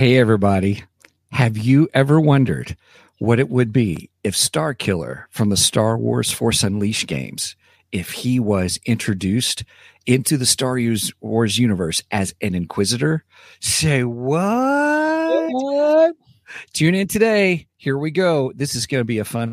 Hey, everybody. Have you ever wondered what it would be if Starkiller from the Star Wars Force Unleashed games, if he was introduced into the Star Wars universe as an Inquisitor? Say what? What? Tune in today. Here we go. This is going to be a fun.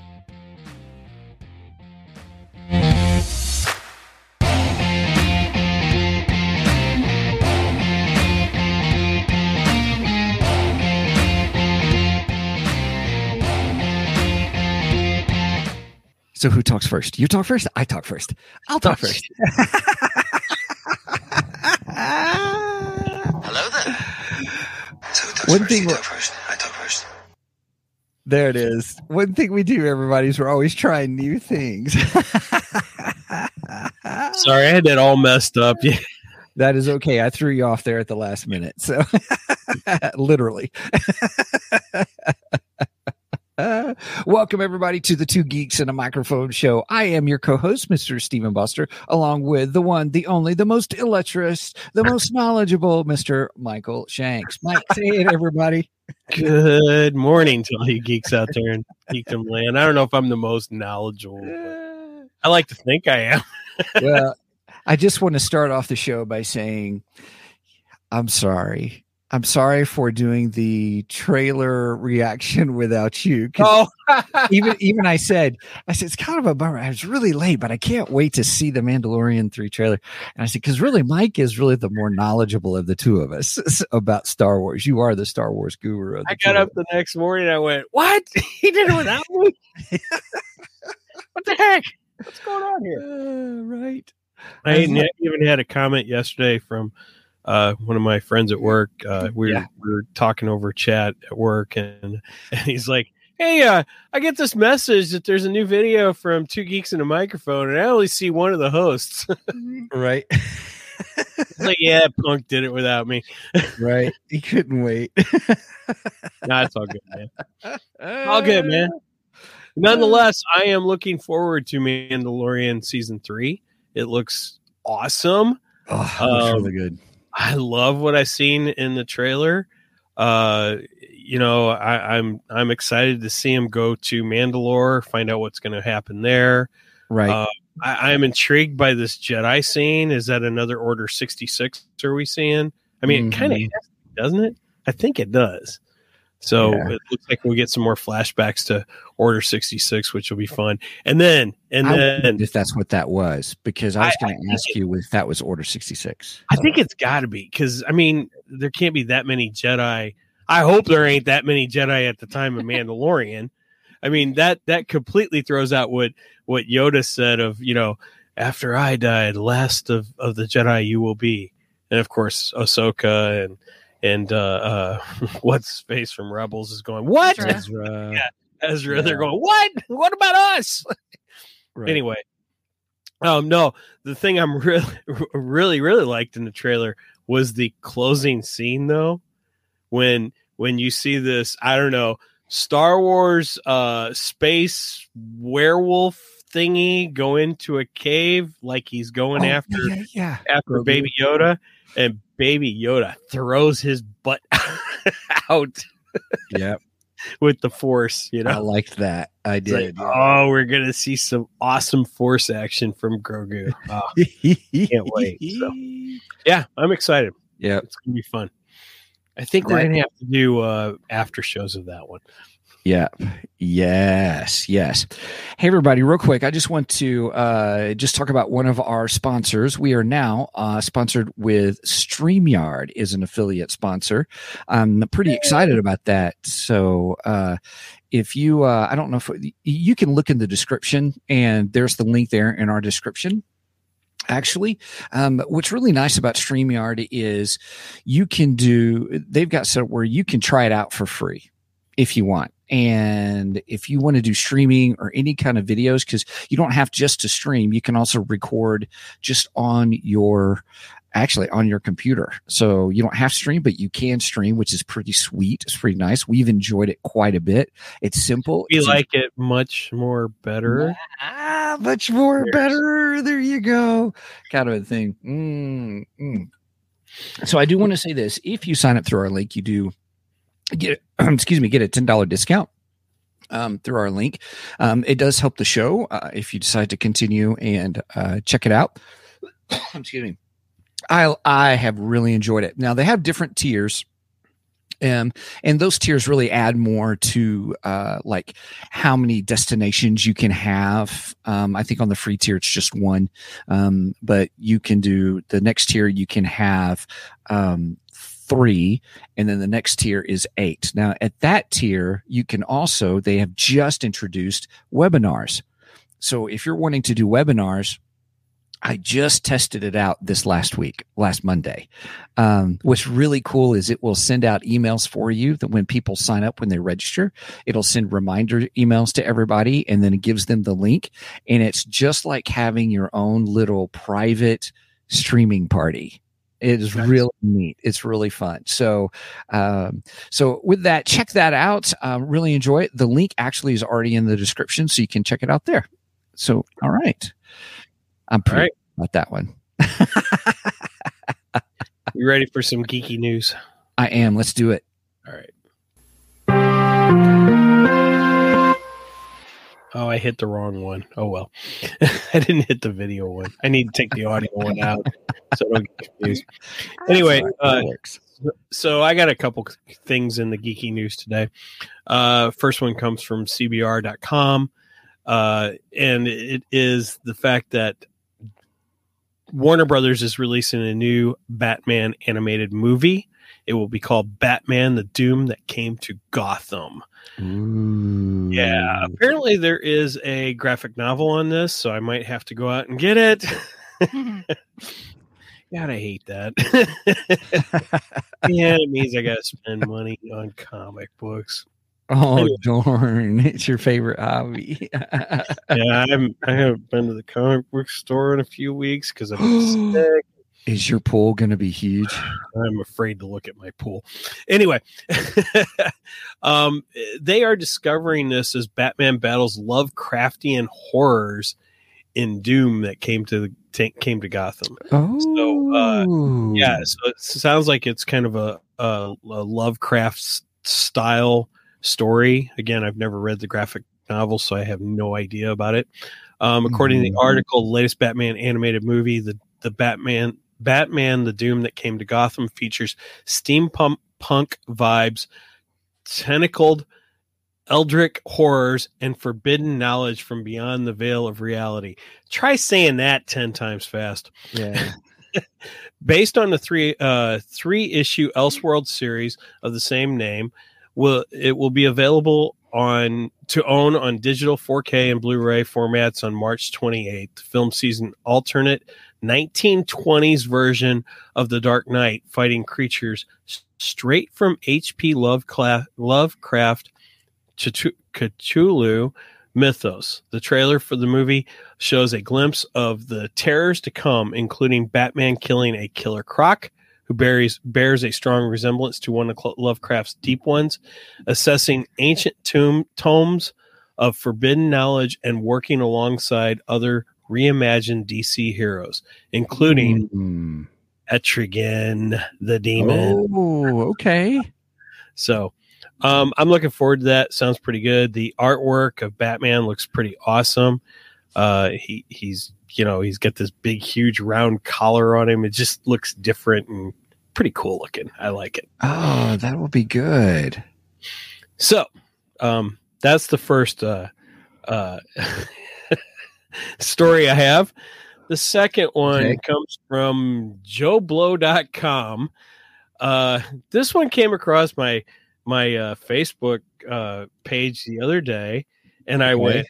So, who talks first? You talk first. I talk first. I'll talk first. Hello there. So who talks One first? thing you talk first. I talk first. There it is. One thing we do, everybody, is we're always trying new things. Sorry, I had that all messed up. Yeah. That is okay. I threw you off there at the last minute. So, literally. Welcome, everybody, to the Two Geeks and a Microphone show. I am your co host, Mr. Stephen Buster, along with the one, the only, the most illustrious, the most knowledgeable, Mr. Michael Shanks. Mike, say it, everybody. Good morning to all you geeks out there in geekdom land. I don't know if I'm the most knowledgeable. I like to think I am. well, I just want to start off the show by saying I'm sorry. I'm sorry for doing the trailer reaction without you. 'cause Oh, even even I said, I said it's kind of a bummer. I was really late, but I can't wait to see the Mandalorian three trailer. And I said, because really, Mike is really the more knowledgeable of the two of us about Star Wars. You are the Star Wars guru. I got up the next morning. I went, "What? He did it without me? what the heck? What's going on here?" Uh, right. I even even had a comment yesterday from uh, one of my friends at work. Uh, we, were, Yeah. we were talking over chat at work, and, and he's like, "Hey, uh, I get this message that there's a new video from Two Geeks and a Microphone, and I only see one of the hosts." Right. It's like, "Yeah, Punk did it without me." right. He couldn't wait. Nah, it's all good, man. All good, man. Nonetheless, I am looking forward to Mandalorian season three. It looks awesome. Oh, looks Um, really good. I love what I've seen in the trailer. Uh, you know, I, I'm I'm excited to see him go to Mandalore, find out what's going to happen there. Right. Uh, I, I'm intrigued by this Jedi scene. Is that another Order 66? Are we seeing? I mean, it kind of doesn't it? I think it does. So Yeah. it looks like we'll get some more flashbacks to Order 66, which will be fun. And then, and I then, if that's what that was because I was going to ask you if that was Order 66. I think it's got to be because I mean there can't be that many Jedi. I hope there ain't that many Jedi at the time of Mandalorian. I mean that that completely throws out what what Yoda said of you know after I die, the last of of the Jedi you will be, and of course Ahsoka and and uh, uh what's his face from Rebels is going what Ezra. Ezra. Yeah. Ezra. Yeah. They're going what? What about us? Right. Anyway, um, no, the thing I'm really, really, really liked in the trailer was the closing scene, though. When when you see this, I don't know, Star Wars, uh, space werewolf thingy go into a cave like he's going Oh, after yeah, yeah. after Baby Yoda, and Baby Yoda throws his butt out Yeah. with the Force. You know. I liked that. I It's like, did. oh, we're gonna see some awesome force action from Grogu. Oh, can't wait, so. yeah, I'm excited. Yeah. It's gonna be fun. I think we're gonna have to do uh, after shows of that one. Yeah. Yes. Yes. Hey, everybody, real quick. I just want to uh, just talk about one of our sponsors. We are now uh, sponsored with StreamYard is an affiliate sponsor. I'm pretty excited about that. So, uh, if you, uh, I don't know if you can look in the description and there's the link there in our description. Actually, um, what's really nice about StreamYard is you can do, they've got set up where you can try it out for free if you want And if you want to do streaming or any kind of videos, because you don't have just to stream, you can also record just on your actually on your computer. So you don't have to stream, but you can stream, which is pretty sweet. It's pretty nice. We've enjoyed it quite a bit. It's simple. We It's like it much more better. Ah, much more better. There you go. Kind of a thing. Mm, mm. So I do want to say this: if you sign up through our link, you do get excuse me get a ten dollar discount. Um, through our link, um, it does help the show uh, if you decide to continue and uh, check it out. excuse me. I I have really enjoyed it. Now they have different tiers. Um, and those tiers really add more to uh, like how many destinations you can have. Um, I think on the free tier it's just one, um, but you can do the next tier. You can have um, three, and then the next tier is eight. Now at that tier, you can also they have just introduced webinars. So if you're wanting to do webinars, I just tested it out this last week, last Monday. Um, what's really cool is it will send out emails for you that when people sign up when they register, it'll send reminder emails to everybody and then it gives them the link. And it's just like having your own little private streaming party. It is Nice. really neat. It's really fun. So, um, so with that, check that out. Um, really enjoy it. The link actually is already in the description, so you can check it out there. So, all right, I'm pretty right. about that one. You ready for some geeky news? I am. Let's do it. All right. Oh, I hit the wrong one. Oh well. I didn't hit the video one. I need to take the audio one out so don't get confused. Anyway, That's all right. uh, works. So I got a couple things in the geeky news today. Uh, first one comes from CBR.com, uh, and it is the fact that Warner Brothers is releasing a new Batman animated movie. It will be called Batman: The Doom That Came to Gotham. Ooh. Yeah, apparently there is a graphic novel on this, so I might have to go out and get it. God, I hate that. yeah, it means I got to spend money on comic books. Oh Anyway. darn! It's your favorite hobby. Yeah, I haven't, I haven't been to the comic book store in a few weeks because I'm sick. Is your pool going to be huge? I'm afraid to look at my pool. Anyway, um, they are discovering this as Batman battles Lovecraftian horrors in Doom that came to the ta- came to Gotham. Oh, uh, Yeah, so it sounds like it's kind of a, a, a Lovecraft style story. Again, I've never read the graphic novel, so I have no idea about it. Um, according to the Mhm. article, the latest Batman animated movie, the the Batman Batman: The Doom That Came to Gotham features steampunk punk vibes, tentacled eldritch horrors, and forbidden knowledge from beyond the veil of reality. Try saying that ten times fast yeah. based on the three uh three issue Elseworld series of the same name will it will be available on to own on digital 4K and Blu-ray formats on March 28th. Film season alternate 1920s version of The Dark Knight fighting creatures straight from H.P. Lovecraft, Lovecraft Cthulhu- Cthulhu mythos. The trailer for the movie shows a glimpse of the terrors to come, including Batman killing a killer croc who bears, bears a strong resemblance to one of Lovecraft's deep ones, assessing ancient tomb, tomes of forbidden knowledge, and working alongside other reimagined DC heroes, including Mm. Etrigan the Demon. Oh, okay. So um, I'm looking forward to that. Sounds pretty good. The artwork of Batman looks pretty awesome. Uh, he he's you know he's got this big huge round collar on him. It just looks different and pretty cool looking. I like it. Oh, that will be good. So um, that's the first uh, uh, story I have. The second one Okay. comes from joblo.com. Uh, this one came across my my uh, Facebook uh, page the other day, and I went,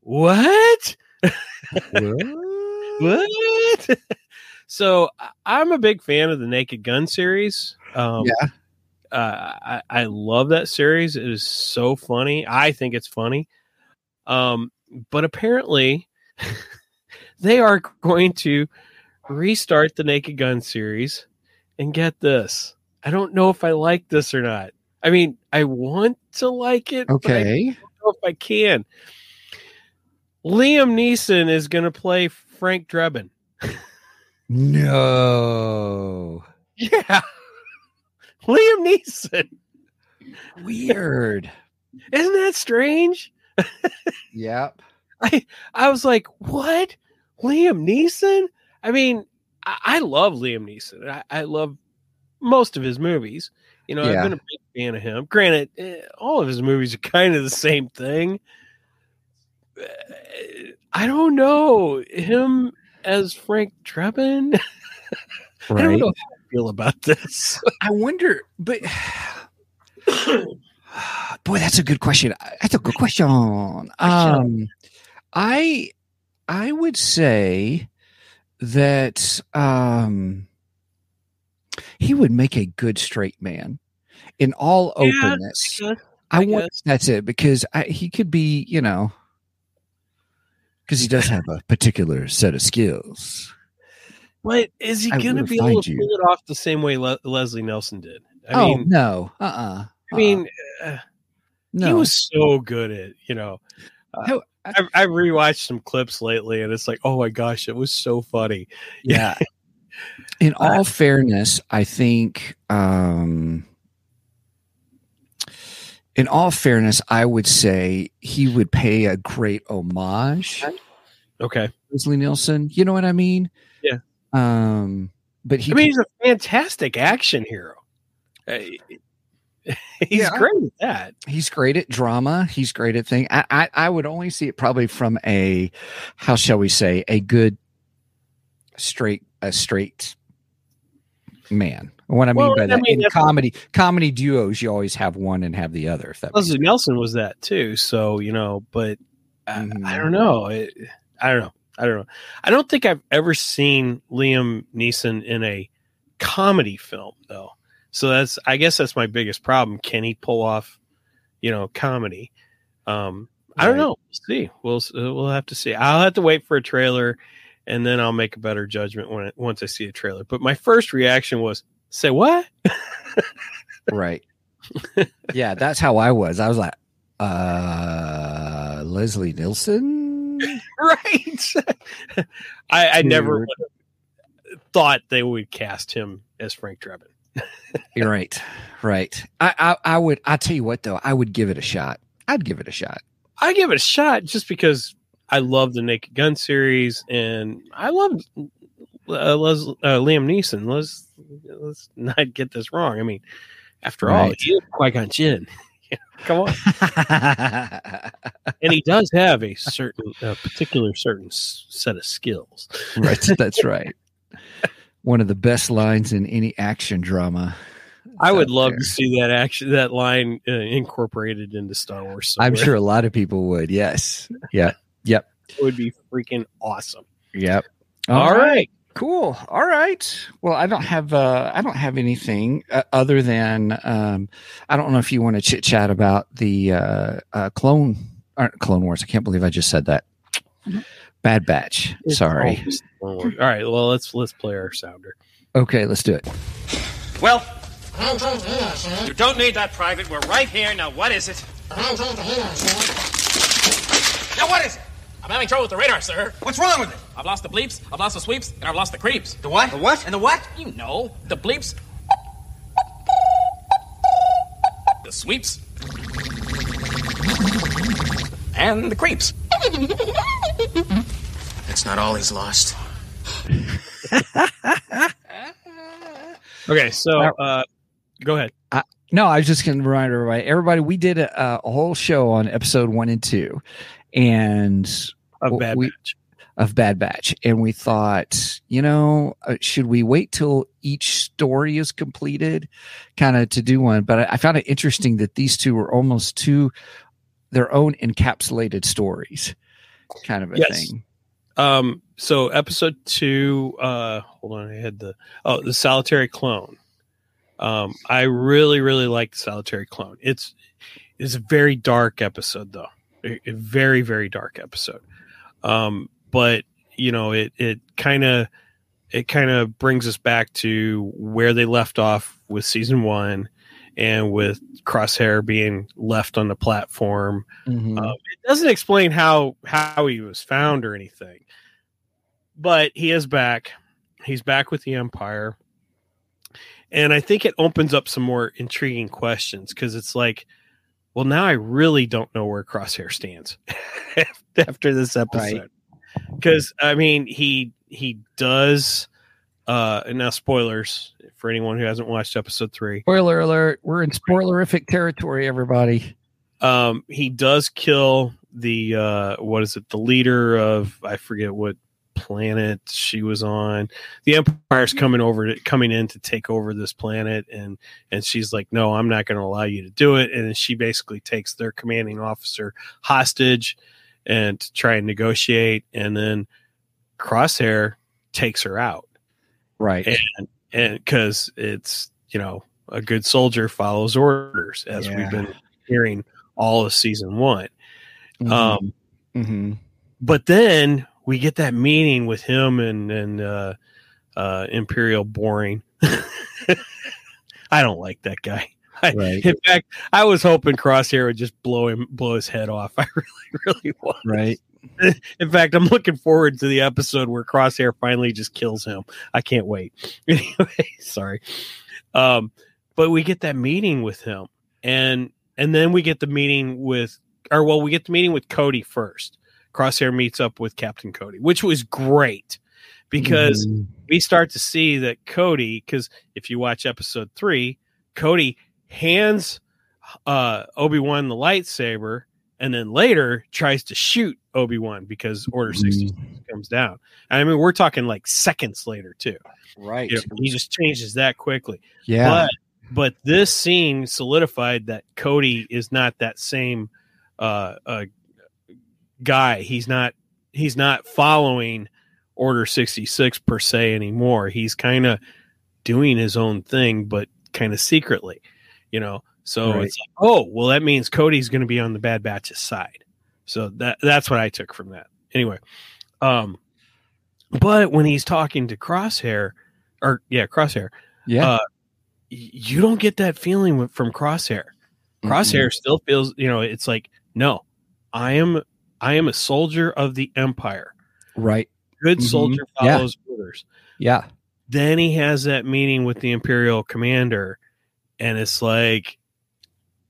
"What? What? What?" so I'm a big fan of the Naked Gun series. Um, Yeah. Uh, I, I love that series. It is so funny. I think it's funny. Um, but apparently, they are going to restart the Naked Gun series. And get this, I don't know if I like this or not. I mean, I want to like it. but I Okay. don't know if I can. Liam Neeson is going to play Frank Drebin. No. Yeah. Liam Neeson. Weird. Isn't that strange? yep. I I was like, what? Liam Neeson? I mean, I, I love Liam Neeson. I, I love most of his movies. You know, Yeah. I've been a big fan of him. Granted, eh, all of his movies are kind of the same thing. Eh, I don't know him as Frank Drebin. I don't know how I feel about this. I wonder, but boy, that's a good question. That's a good question. Um, I I would say that um, he would make a good straight man. In all Yeah, openness, I I, I want guess. that's it because I, he could be, you know, because he does have a particular set of skills. But is he going to be able to you. pull it off the same way Le- Leslie Nielsen did? I oh mean, no, uh, uh I mean, uh, no. he was so good at you know. Uh, I- I've, I've rewatched some clips lately, and it's like, oh my gosh, it was so funny. yeah in all fairness i think um in all fairness i would say he would pay a great homage Okay, to leslie nielsen you know what i mean Yeah. um but he I mean, he's a fantastic action hero. Uh, he's Yeah. great at that. he's great at drama he's great at thing I, I i would only see it probably from a how shall we say a good straight a straight man what i mean Well, by I that mean, in comedy comedy duos you always have one and have the other if that Leslie Nielsen was that too. So you know, but I, Mhm. I don't know. It, I don't know. I don't know. I don't think I've ever seen Liam Neeson in a comedy film though. So that's I guess that's my biggest problem. Can he pull off, you know, comedy? Um, I don't Right. know. We'll see. We'll we'll have to see. I'll have to wait for a trailer, and then I'll make a better judgment when it, once I see a trailer. But my first reaction was, "Say what?" right yeah that's how i was i was like uh leslie nielsen right. I, I never Weird. would have thought they would cast him as Frank Drebin. you're right right I, I i would i tell you what though i would give it a shot i'd give it a shot I give it a shot just because I love the Naked Gun series and I love uh, Les, uh, Liam Neeson. Let's let's not get this wrong. I mean, after all, he is Qui Gon Jinn. Come on, and he does have a certain, a particular certain set of skills. right that's right one of the best lines in any action drama I would love there. to see that action, that line uh, incorporated into Star Wars. i'm sure a lot of people would yes yeah yep it would be freaking awesome. yep All right. Cool. All right. Well, I don't have uh, I don't have anything uh, other than um, I don't know if you want to chit chat about the uh, uh, clone or Clone Wars. I can't believe I just said that. Bad Batch. It's Sorry. All right. Well, let's let's play our sounder. Okay, let's do it. Well, you don't need that, Private. We're right here. Now, what is it? Now, what is it? I'm having trouble with the radar, sir. What's wrong with it? I've lost the bleeps, I've lost the sweeps, and I've lost the creeps. The what? The what? And the what? You know, the bleeps, the sweeps, and the creeps. That's not all he's lost. Okay. So, uh, go ahead. No, I was just going to remind everybody. Everybody, we did a, a whole show on episode one and two, and Of Bad we- Batch. of Bad Batch, and we thought, you know, uh, should we wait till each story is completed, kind of to do one? But I, I found it interesting that these two were almost two their own encapsulated stories, kind of a Yes. thing. Um. So, episode two. Uh. Hold on. I had the oh the solitary clone. Um, I really, really like the solitary clone. It's it's a very dark episode though, a, a very, very dark episode. Um, but you know, it it kind of it kind of brings us back to where they left off with season one, and with Crosshair being left on the platform. Mhm. Um, it doesn't explain how how he was found or anything, but he is back. He's back with the Empire, and I think it opens up some more intriguing questions because it's like, well, now I really don't know where Crosshair stands after this episode. Because I mean, he he does. Uh, and now spoilers for anyone who hasn't watched episode three Spoiler alert: We're in spoilerific territory, everybody. um he does kill the uh what is it the leader of i forget what planet she was on. The empire's coming over to coming in to take over this planet and and she's like no i'm not going to allow you to do it. And she basically takes their commanding officer hostage and to try and negotiate and then crosshair takes her out. Right. and and because it's you know a good soldier follows orders as Yeah. we've been hearing all of season one. Um hmm but then we get that meeting with him and and uh uh imperial boring i don't like that guy I, Right. in fact i was hoping crosshair would just blow him blow his head off i really really was Right. in fact, I'm looking forward to the episode where Crosshair finally just kills him. I can't wait. anyway, sorry. Um, but we get that meeting with him, and and then we get the meeting with, or well, we get the meeting with Cody first. Crosshair meets up with Captain Cody, which was great because Mhm. we start to see that Cody, because if you watch episode three, Cody hands uh, Obi Wan the lightsaber, and then later tries to shoot Obi Wan because Order sixty comes down. I mean, we're talking like seconds later too. right. You know, he just changes that quickly. yeah. But but this scene solidified that Cody is not that same uh, uh, guy. He's not he's not following Order sixty six per se anymore. He's kind of doing his own thing, but kind of secretly, you know. So Right. it's like, oh well, that means Cody's going to be on the Bad Batch's side. So that that's what I took from that. Anyway, um, but when he's talking to Crosshair, or yeah, Crosshair, yeah. uh, you don't get that feeling from Crosshair. Crosshair still feels, you know, it's like, no, I am, I am a soldier of the Empire. right. Good Mhm. soldier Yeah. follows orders. Yeah. Then he has that meeting with the Imperial commander, and it's like,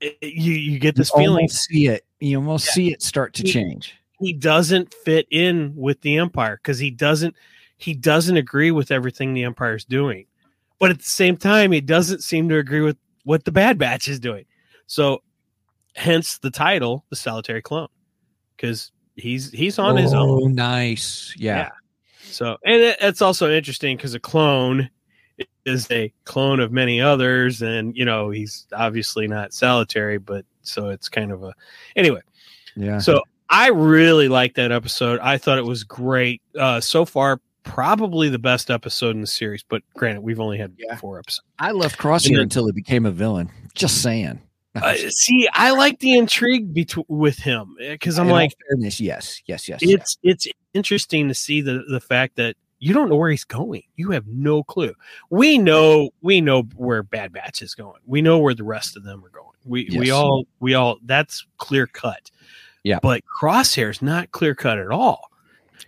it- you you get this you feeling see it. You almost Yeah. see it start to He- change. he doesn't fit in with the Empire because he doesn't he doesn't agree with everything the Empire's doing, but at the same time, he doesn't seem to agree with what the Bad Batch is doing. So, hence the title, the Solitary Clone, because he's he's on his own. Oh, nice. Yeah. Yeah. So, and it, it's also interesting because a clone is a clone of many others, and you know he's obviously not solitary, but so it's kind of a anyway. Yeah. So I really liked that episode. I thought it was great. Uh, so far, probably the best episode in the series. But granted, we've only had Yeah. four episodes. I left Crosshair then- until he became a villain. Just saying. Uh, see, I like the intrigue between with him because I'm In like, fairness, yes, yes, yes. yes. it's it's interesting to see the the fact that you don't know where he's going. You have no clue. We know we know where Bad Batch is going. We know where the rest of them are going. We we all we all that's clear cut. Yeah. But Crosshair's not clear cut at all.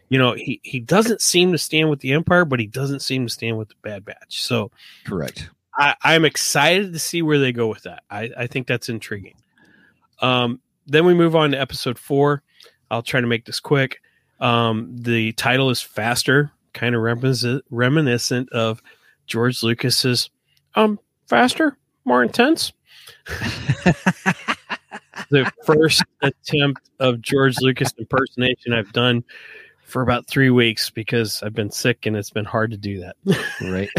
You know, he he doesn't seem to stand with the Empire, but he doesn't seem to stand with the Bad Batch. So correct. I, I'm excited to see where they go with that. I, I think that's intriguing. Um, then we move on to episode four. I'll try to make this quick. Um, the title is Faster, kind of reminiscent, reminiscent of George Lucas's um, Faster, more intense. the first attempt of George Lucas impersonation I've done for about three weeks because I've been sick and it's been hard to do that. right.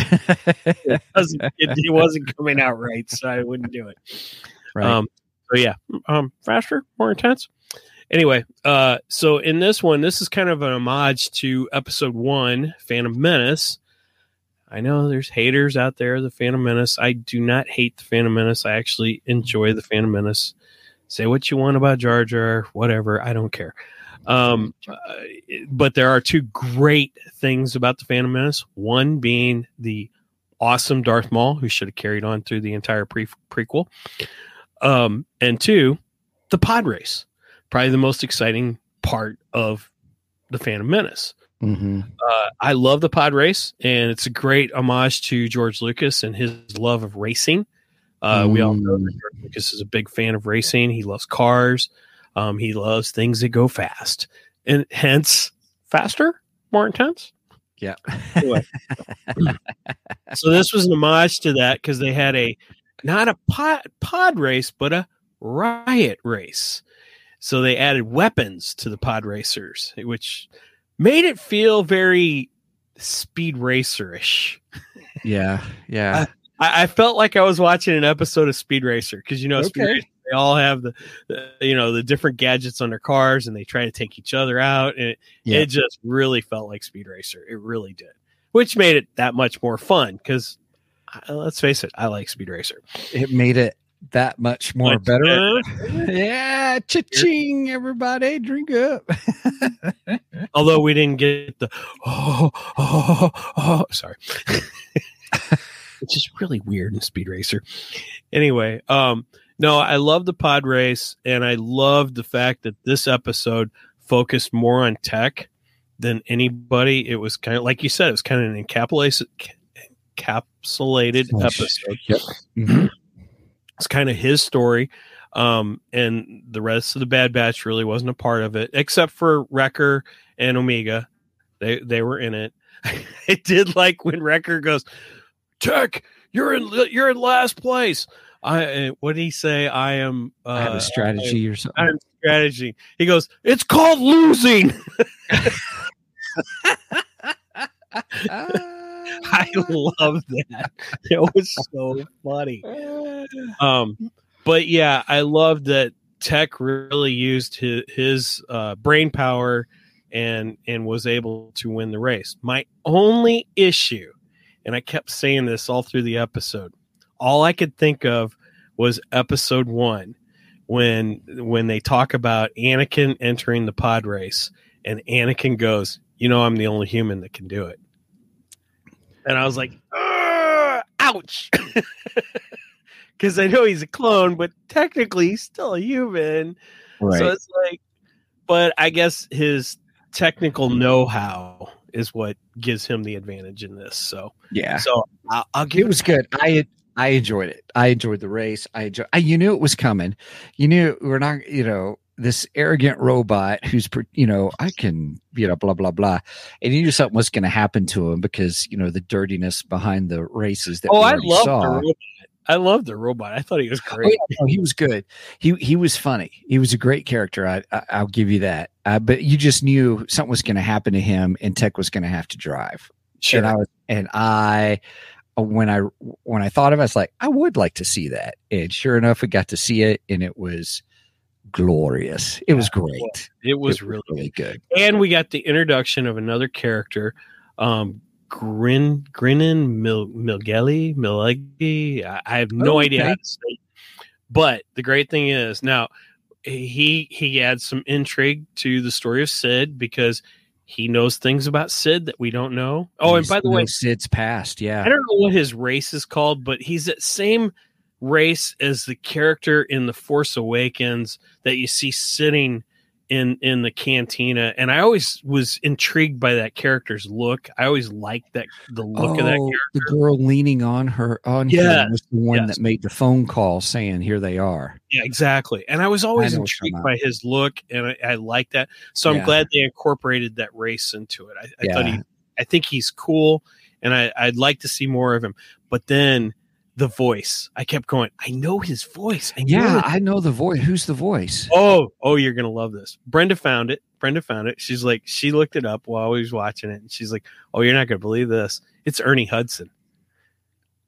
wasn't, it, it wasn't coming out right, so I wouldn't do it. right. Um, so yeah, um, faster, more intense. Anyway, uh, so in this one, this is kind of an homage to episode one, Phantom Menace. I know there's haters out there. The Phantom Menace. I do not hate the Phantom Menace. I actually enjoy the Phantom Menace. Say what you want about Jar Jar, whatever. I don't care. Um, uh, but there are two great things about the Phantom Menace. One being the awesome Darth Maul, who should have carried on through the entire pre- prequel. Um, and two, the pod race, probably the most exciting part of the Phantom Menace. hmm Uh, I love the pod race, and it's a great homage to George Lucas and his love of racing. Uh, We all know that George Lucas is a big fan of racing. He loves cars. Um, he loves things that go fast, and hence faster, more intense. Yeah. Anyway. so this was an homage to that because they had a not a pod pod race, but a riot race. So they added weapons to the pod racers, which made it feel very speed racerish. yeah. Yeah. I, I felt like I was watching an episode of Speed Racer because you know Okay. Racer, they all have the, the you know the different gadgets on their cars and they try to take each other out and it, Yeah. it just really felt like Speed Racer. It really did, which made it that much more fun because let's face it, I like Speed Racer. it made it that much more Much better. better. yeah. Cha-ching, everybody. Drink up. Although we didn't get the oh oh oh sorry. Which is really weird in Speed Racer. Anyway, um, no, I love the pod race, and I love the fact that this episode focused more on tech than anybody. It was kind of like you said, it was kind of an encapsulated, encapsulated episode. Yep. Mhm. It's kind of his story. Um, and the rest of the Bad Batch really wasn't a part of it, except for Wrecker and Omega. They they were in it. I did like when Wrecker goes, Tech, you're in you're in last place. I uh, what did he say? I am. Uh, I have a strategy or I something. am strategy. He goes, it's called losing. I love that. It was so funny. Um, but yeah, I love that Tech really used his, his uh, brain power and and was able to win the race. My only issue, and I kept saying this all through the episode, all I could think of was episode one when when they talk about Anakin entering the pod race, and Anakin goes, "You know, I'm the only human that can do it." And I was like, ah, "Ouch!" Because I know he's a clone, but technically he's still a human. Right. So it's like, but I guess his technical know-how is what gives him the advantage in this. So, yeah. so I'll, I'll give It was good. I I enjoyed it. I enjoyed the race. I enjoy. I, you knew it was coming. You knew we're not. You know this arrogant robot who's you know I can you know blah blah blah, and you knew something was going to happen to him because you know the dirtiness behind the races that Oh, we I love the robot. I love the robot. I thought he was Oh, great. yeah, no, he was good. He he was funny. He was a great character. I, I I'll give you that. Uh, but you just knew something was going to happen to him, and Tech was going to have to drive. Sure. And I was and I when I when I thought of it, I was like, I would like to see that. And sure enough, we got to see it, and it was glorious. It was great. it was It really really good. and we got the introduction of another character um grin grinnin Mil, milgelli milegi I, I have no Oh, idea how to say but the great thing is now he he adds some intrigue to the story of Cid because he knows things about Cid that we don't know oh and by the way Cid's past. Yeah. I don't know what his race is called, but he's that same race as the character in The Force Awakens that you see sitting in in the cantina. And I always was intrigued by that character's look. I always liked that the look of that Oh, character. the girl leaning on her on yeah. him was the one yes. that made the phone call saying, "Here they are." Yeah, exactly. And I was always know intrigued by his look, and I, I like that. So I'm Yeah. glad they incorporated that race into it. I, I thought he I think he's cool, and I, I'd like to see more of him. But then the voice, I kept going. I know his voice. I Yeah. I know the voice. Who's the voice? Oh, oh, you're gonna love this. Brenda found it. Brenda found it. She's like, she looked it up while I was watching it, and she's like, "Oh, you're not gonna believe this. It's Ernie Hudson."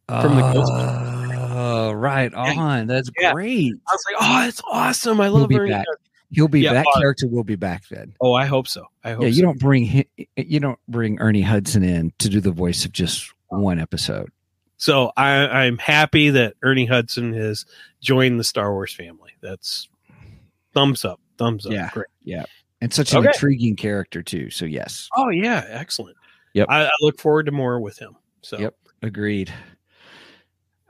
From the Ghostbusters. Oh, right on. That's Yeah. great. I was like, "Oh, that's awesome. I love Ernie." back. He'll be Yeah, that uh, character will be back then. Oh, I hope so. I hope. Yeah, you so. don't bring you don't bring Ernie Hudson in to do the voice of just one episode. So I, I'm happy that Ernie Hudson has joined the Star Wars family. That's thumbs up, thumbs up. Yeah. Great. And such an Okay. intriguing character too. So yes. Oh yeah, excellent. Yep. I, I look forward to more with him. So Yep. Agreed.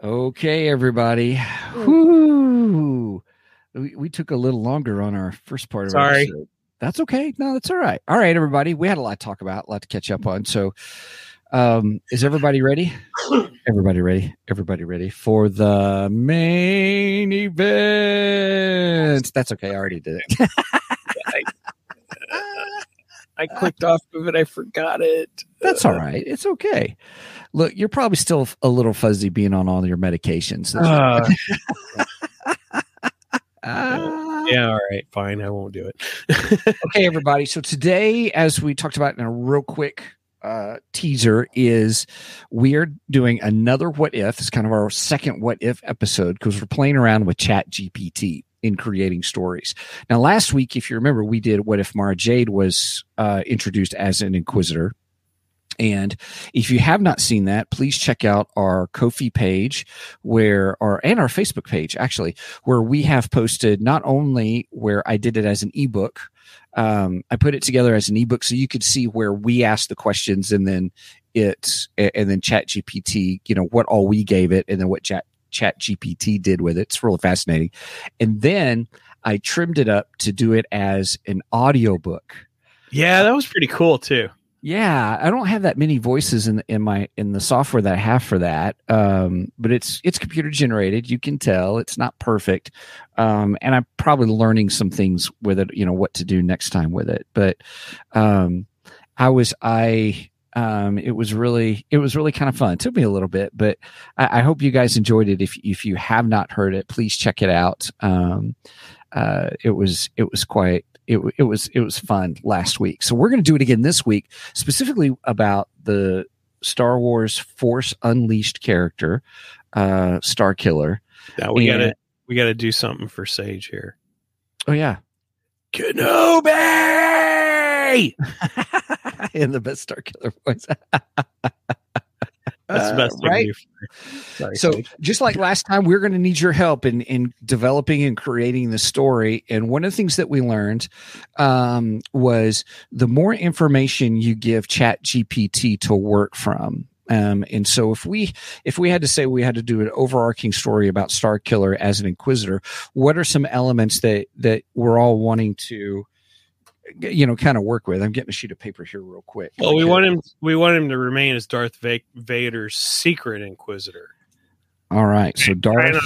Okay, everybody. Whoo. We, we took a little longer on our first part of our Sorry. episode. That's okay. No, that's all right. All right, everybody. We had a lot to talk about, a lot to catch up on. So, um, is everybody ready? everybody ready? Everybody ready for the main event? That's okay. I already did it. I clicked off of it. I forgot it. That's all right. It's okay. Look, you're probably still a little fuzzy being on all your medications. Uh, Ah. yeah, all right, fine. I won't do it. okay, everybody. So today, as we talked about in a real quick uh, teaser, is we are doing another what if. It's kind of our second what if episode because we're playing around with Chat GPT in creating stories. Now, last week, if you remember, we did what if Mara Jade was uh, introduced as an Inquisitor. And if you have not seen that, please check out our Kofi page where our and our Facebook page actually, where we have posted not only where I did it as an ebook, um, I put it together as an ebook so you could see where we asked the questions and then it and then Chat GPT, you know, what all we gave it and then what Chat Chat GPT did with it. It's really fascinating. And then I trimmed it up to do it as an audiobook. Yeah, that was pretty cool too. Yeah, I don't have that many voices in in my in the software that I have for that. Um, but it's it's computer generated. You can tell it's not perfect, um, and I'm probably learning some things with it. You know what to do next time with it. But um, I was I um, it was really it was really kind of fun. It took me a little bit, but I, I hope you guys enjoyed it. If if you have not heard it, please check it out. Um, uh, it was it was quite it, it was it was fun last week. So we're going to do it again this week, specifically about the Star Wars Force Unleashed character, uh, Starkiller. Now we gotta we gotta do something for Sage here. Oh yeah, Kenobi. in the best Starkiller voice. That's Uh, the best right? Sorry, So just like last time, we're going to need your help in in developing and creating the story. And one of the things that we learned um, was the more information you give Chat GPT to work from. Um, and so if we if we had to say we had to do an overarching story about Starkiller as an Inquisitor, what are some elements that that we're all wanting to you know kind of work with? I'm getting a sheet of paper here real quick. well, we want him. We want him to remain as Darth Vader's secret Inquisitor, All right, so Darth. kind of,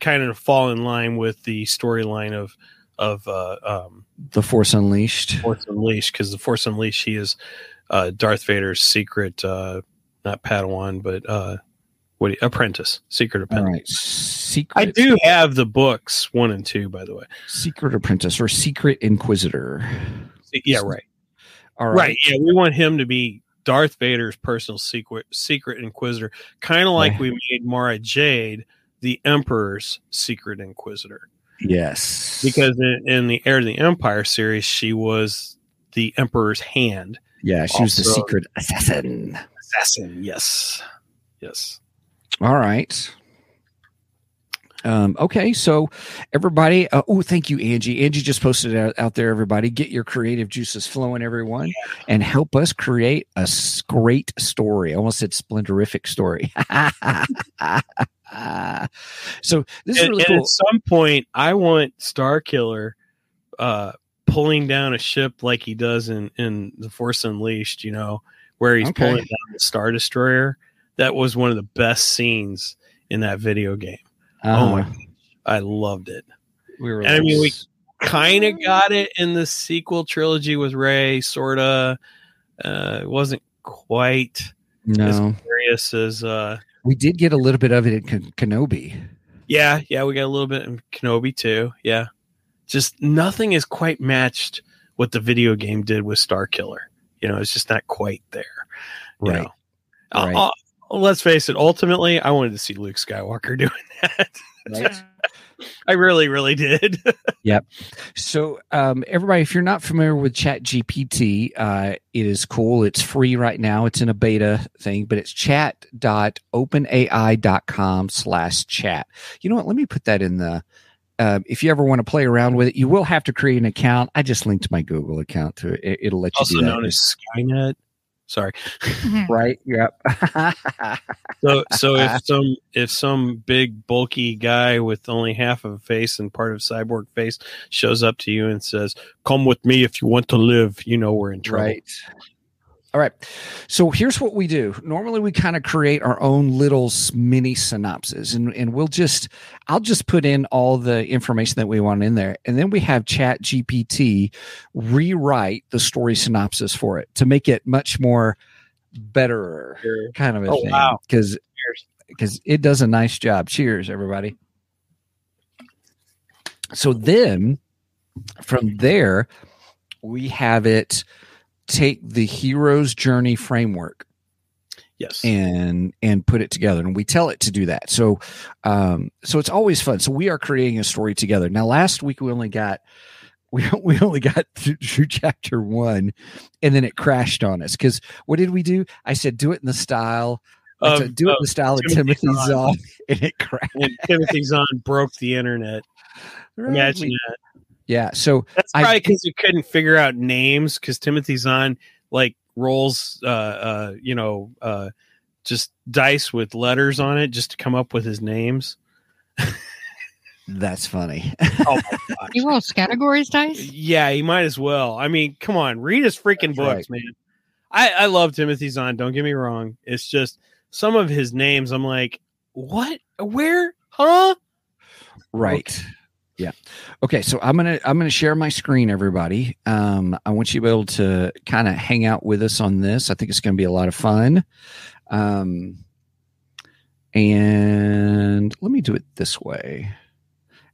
kind of fall in line with the storyline of of uh, um, the Force Unleashed. Force Unleashed, because the Force Unleashed, he is uh, Darth Vader's secret, uh, not Padawan, but uh, what do you- apprentice, secret apprentice. right, secret. I do have the books one and two, by the way. Secret Apprentice or Secret Inquisitor. Yeah, right. All Right. right. Yeah, we want him to be Darth Vader's personal secret secret inquisitor, kind of like we made Mara Jade the Emperor's secret inquisitor. Yes. Because in, in the Heir to the Empire series, she was the Emperor's hand yeah, she was the secret assassin. assassin. Yes. Yes. All right. Um, okay, so everybody, uh, oh, thank you, Angie. Angie just posted it out, out there. Everybody, get your creative juices flowing, everyone, and help us create a great story. I almost said splendorific story. so this is And, really and cool. at some point, I want Starkiller uh, pulling down a ship like he does in, in The Force Unleashed, you know, where he's Okay. pulling down the Star Destroyer. That was one of the best scenes in that video game. oh my Uh, I loved it. we were and I mean, we- Kind of got it in the sequel trilogy with Rey, sort of. Uh, it wasn't quite as no, glorious as. Uh, we did get a little bit of it in Ken- Kenobi. yeah, yeah, we got a little bit in Kenobi too. Yeah. Just nothing is quite matched what the video game did with Starkiller. You know, it's just not quite there. you Right. know. Uh, Right. uh, let's face it. Ultimately, I wanted to see Luke Skywalker doing that. Right? I really, really did. Yep. So, um, everybody, if you're not familiar with Chat GPT, uh, it is cool. It's free right now. It's in a beta thing, but it's chat.openai.com slash chat. You know what? Let me put that in the, uh, if you ever want to play around with it, you will have to create an account. I just linked my Google account to it. it will let you also known as Skynet. Sorry. Mm-hmm. right. Yep. So, so if some if some big bulky guy with only half of a face and part of cyborg face shows up to you and says, "Come with me if you want to live," you know we're in trouble. Right. All right. So here's what we do. Normally we kind of create our own little mini synopsis and, and we'll just I'll just put in all the information that we want in there. And then we have Chat GPT rewrite the story synopsis for it to make it much more better Sure. kind of a Oh, thing. wow. Because because it does a nice job. Cheers, everybody. So then from there, we have it take the hero's journey framework Yes. and and put it together and we tell it to do that so um so it's always fun so we are creating a story together now last week we only got we, we only got through, chapter one and then it crashed on us because what did we do i said do it in the style said, do it in the style of Timothy timothy Zahn. and it crashed and Timothy Zahn broke the internet. Imagine that. Yeah so That's I- probably because he couldn't figure out names because Timothy Zahn like rolls, uh, uh, you know, uh, just dice with letters on it just to come up with his names. that's funny Oh my gosh. You roll categories dice? Yeah, he might as well. I mean, come on, read his freaking That's books, man. I, I love Timothy Zahn. Don't get me wrong. It's just some of his names. I'm like, what? Where? Huh? Right. Yeah. Okay. So I'm gonna I'm gonna share my screen, everybody. Um, I want you to be able to kind of hang out with us on this. I think it's gonna be a lot of fun. Um, and let me do it this way.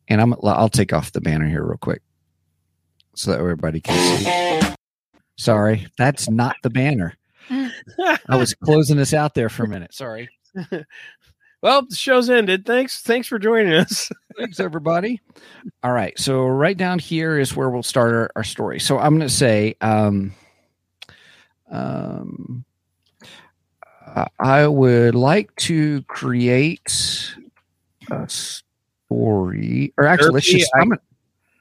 And I'm I'll take off the banner here real quick, so that everybody can see. Sorry, that's not the banner. I was closing this out there for a minute. Sorry. well, the show's ended. Thanks. Thanks for joining us. Thanks, everybody. All right. So, right down here is where we'll start our, our story. So, I'm going to say, um, um, uh, I would like to create a story, or actually, let's just, I- I'm gonna,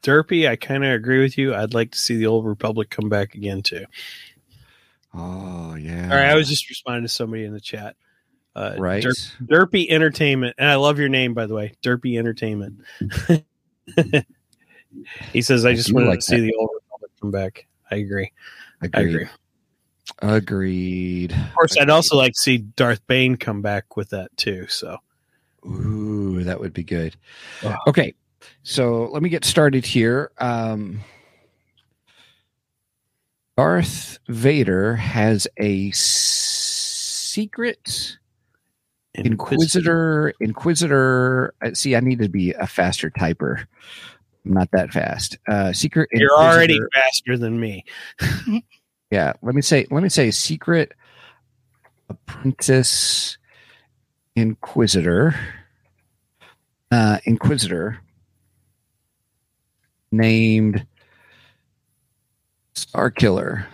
Derpy, I kind of agree with you. I'd like to see the old Republic come back again too. oh, yeah. All right, I was just responding to somebody in the chat. Uh, right. Derp- Derpy Entertainment, and I love your name by the way, Derpy Entertainment. he says, "I I just do wanted like to see the old Republic come back." I agree. I Agreed. agree. Agreed. Of course, I'd also like to see Darth Bane come back with that too. So, Ooh, that would be good. Wow. Okay, so let me get started here. Um, Darth Vader has a secret Inquisitor. Inquisitor. uh, See, I need to be a faster typer. I'm not that fast. Uh, secret. You're already faster than me. yeah let me say let me say secret apprentice inquisitor uh inquisitor named Starkiller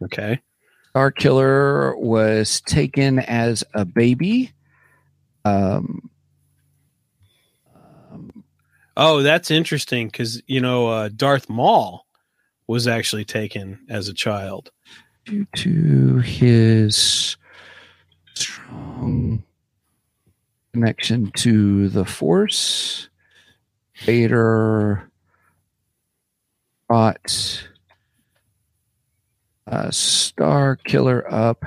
Okay. Star killer was taken as a baby um um, Oh, that's interesting because you know uh, Darth Maul was actually taken as a child. due to his strong connection to the Force, Vader brought a Starkiller up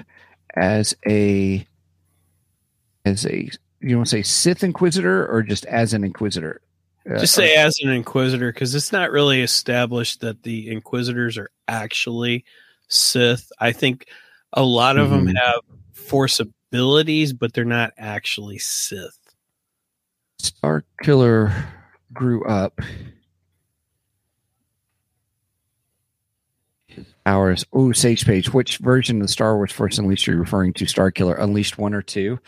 as a as a you want to say Sith Inquisitor or just as an Inquisitor? Uh, Just say as an Inquisitor because it's not really established that the Inquisitors are actually Sith. I think a lot of them Mhm. have Force abilities, but they're not actually Sith. Star Killer grew up. Hours. Oh, Sage Page. Which version of the Star Wars Force Unleashed are you referring to? Starkiller Unleashed one or two?